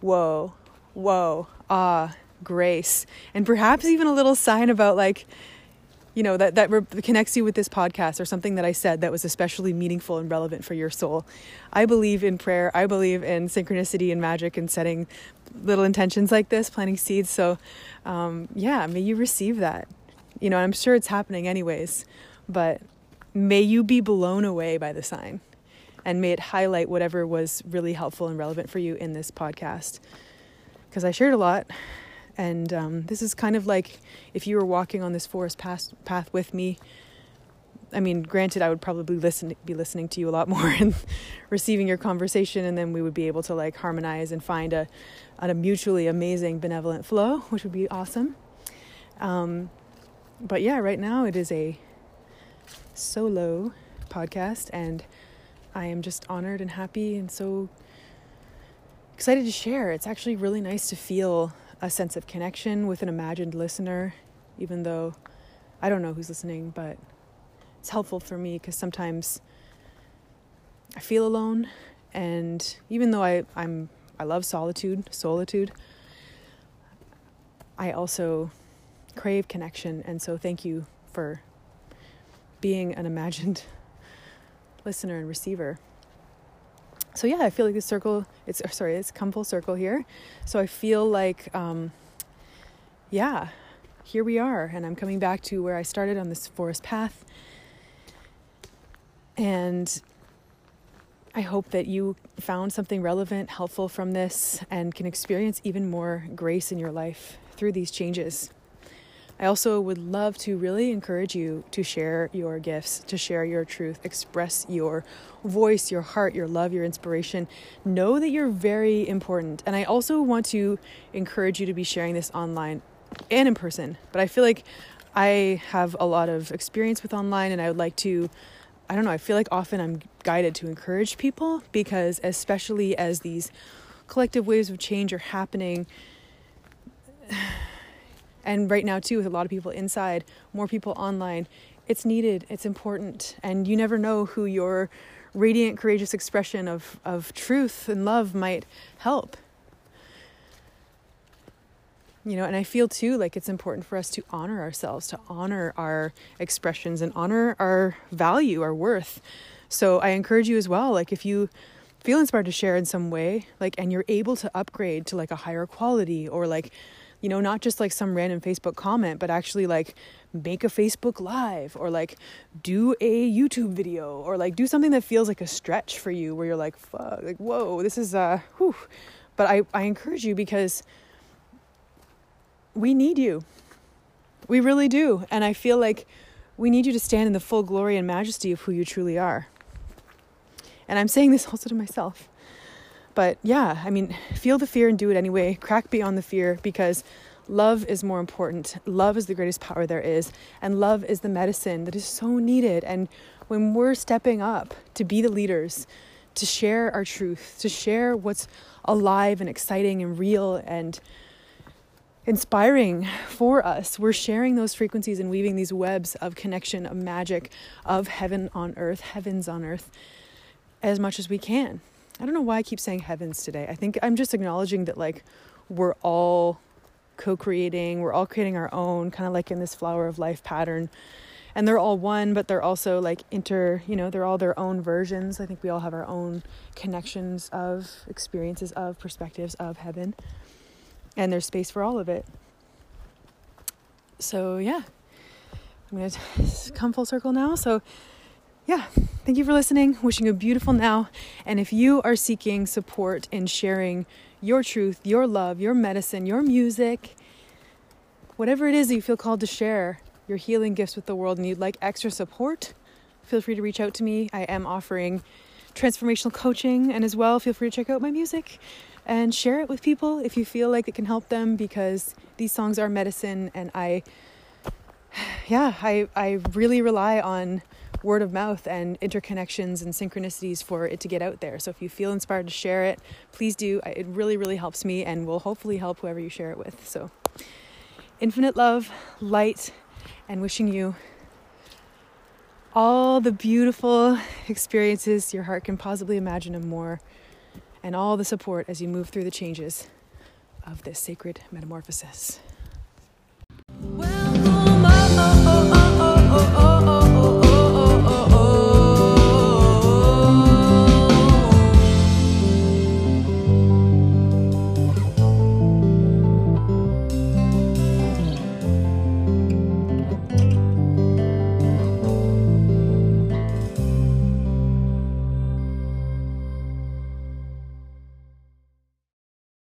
whoa, whoa, ah, grace, and perhaps even a little sign about like you know that that re- connects you with this podcast or something that I said that was especially meaningful and relevant for your soul. I believe in prayer. I believe in synchronicity and magic and setting little intentions like this, planting seeds. So, um, yeah, may you receive that. You know, I'm sure it's happening anyways, but may you be blown away by the sign, and may it highlight whatever was really helpful and relevant for you in this podcast. Because I shared a lot and um, this is kind of like if you were walking on this forest path, path with me. I mean, granted, I would probably listen, be listening to you a lot more and receiving your conversation, and then we would be able to like harmonize and find a, a mutually amazing, benevolent flow, which would be awesome. Um, but yeah, right now it is a solo podcast, and I am just honored and happy and so excited to share. It's actually really nice to feel a sense of connection with an imagined listener, even though I don't know who's listening, but it's helpful for me because sometimes I feel alone, and even though I, I'm I love solitude, solitude, I also crave connection, and so thank you for being an imagined listener and receiver so yeah, I feel like the circle. It's sorry, it's come full circle here. So I feel like, um, yeah, here we are, and I'm coming back to where I started on this forest path. And I hope that you found something relevant, helpful from this, and can experience even more grace in your life through these changes. I also would love to really encourage you to share your gifts, to share your truth, express your voice, your heart, your love, your inspiration. Know that you're very important. And I also want to encourage you to be sharing this online and in person. But I feel like I have a lot of experience with online and I would like to I don't know, I feel like often I'm guided to encourage people because especially as these collective waves of change are happening and right now too with a lot of people inside more people online it's needed it's important and you never know who your radiant courageous expression of, of truth and love might help you know, and I feel too like it's important for us to honor ourselves, to honor our expressions and honor our value, our worth. So I encourage you as well, like if you feel inspired to share in some way, like, and you're able to upgrade to like a higher quality or like, you know, not just like some random Facebook comment, but actually like make a Facebook live or like do a YouTube video or like do something that feels like a stretch for you where you're like, fuck, like, whoa, this is, uh, whew. But I, I encourage you because we need you. We really do. And I feel like we need you to stand in the full glory and majesty of who you truly are. And I'm saying this also to myself. But yeah, I mean, feel the fear and do it anyway. Crack beyond the fear because love is more important. Love is the greatest power there is. And love is the medicine that is so needed. And when we're stepping up to be the leaders, to share our truth, to share what's alive and exciting and real and inspiring for us. We're sharing those frequencies and weaving these webs of connection, of magic, of heaven on earth, heavens on earth, as much as we can. I don't know why I keep saying heavens today. I think I'm just acknowledging that, like, we're all co creating, we're all creating our own, kind of like in this flower of life pattern. And they're all one, but they're also like inter, you know, they're all their own versions. I think we all have our own connections of experiences of perspectives of heaven and there's space for all of it. So, yeah, I'm going to come full circle now. So, yeah, thank you for listening. Wishing you a beautiful now. And if you are seeking support in sharing your truth, your love, your medicine, your music, whatever it is that you feel called to share, your healing gifts with the world, and you'd like extra support, feel free to reach out to me. I am offering transformational coaching, and as well, feel free to check out my music and share it with people if you feel like it can help them because these songs are medicine and I yeah, I I really rely on word of mouth and interconnections and synchronicities for it to get out there. So if you feel inspired to share it, please do. It really, really helps me and will hopefully help whoever you share it with. So infinite love, light, and wishing you all the beautiful experiences your heart can possibly imagine and more, and all the support as you move through the changes of this sacred metamorphosis. Oh, oh, oh,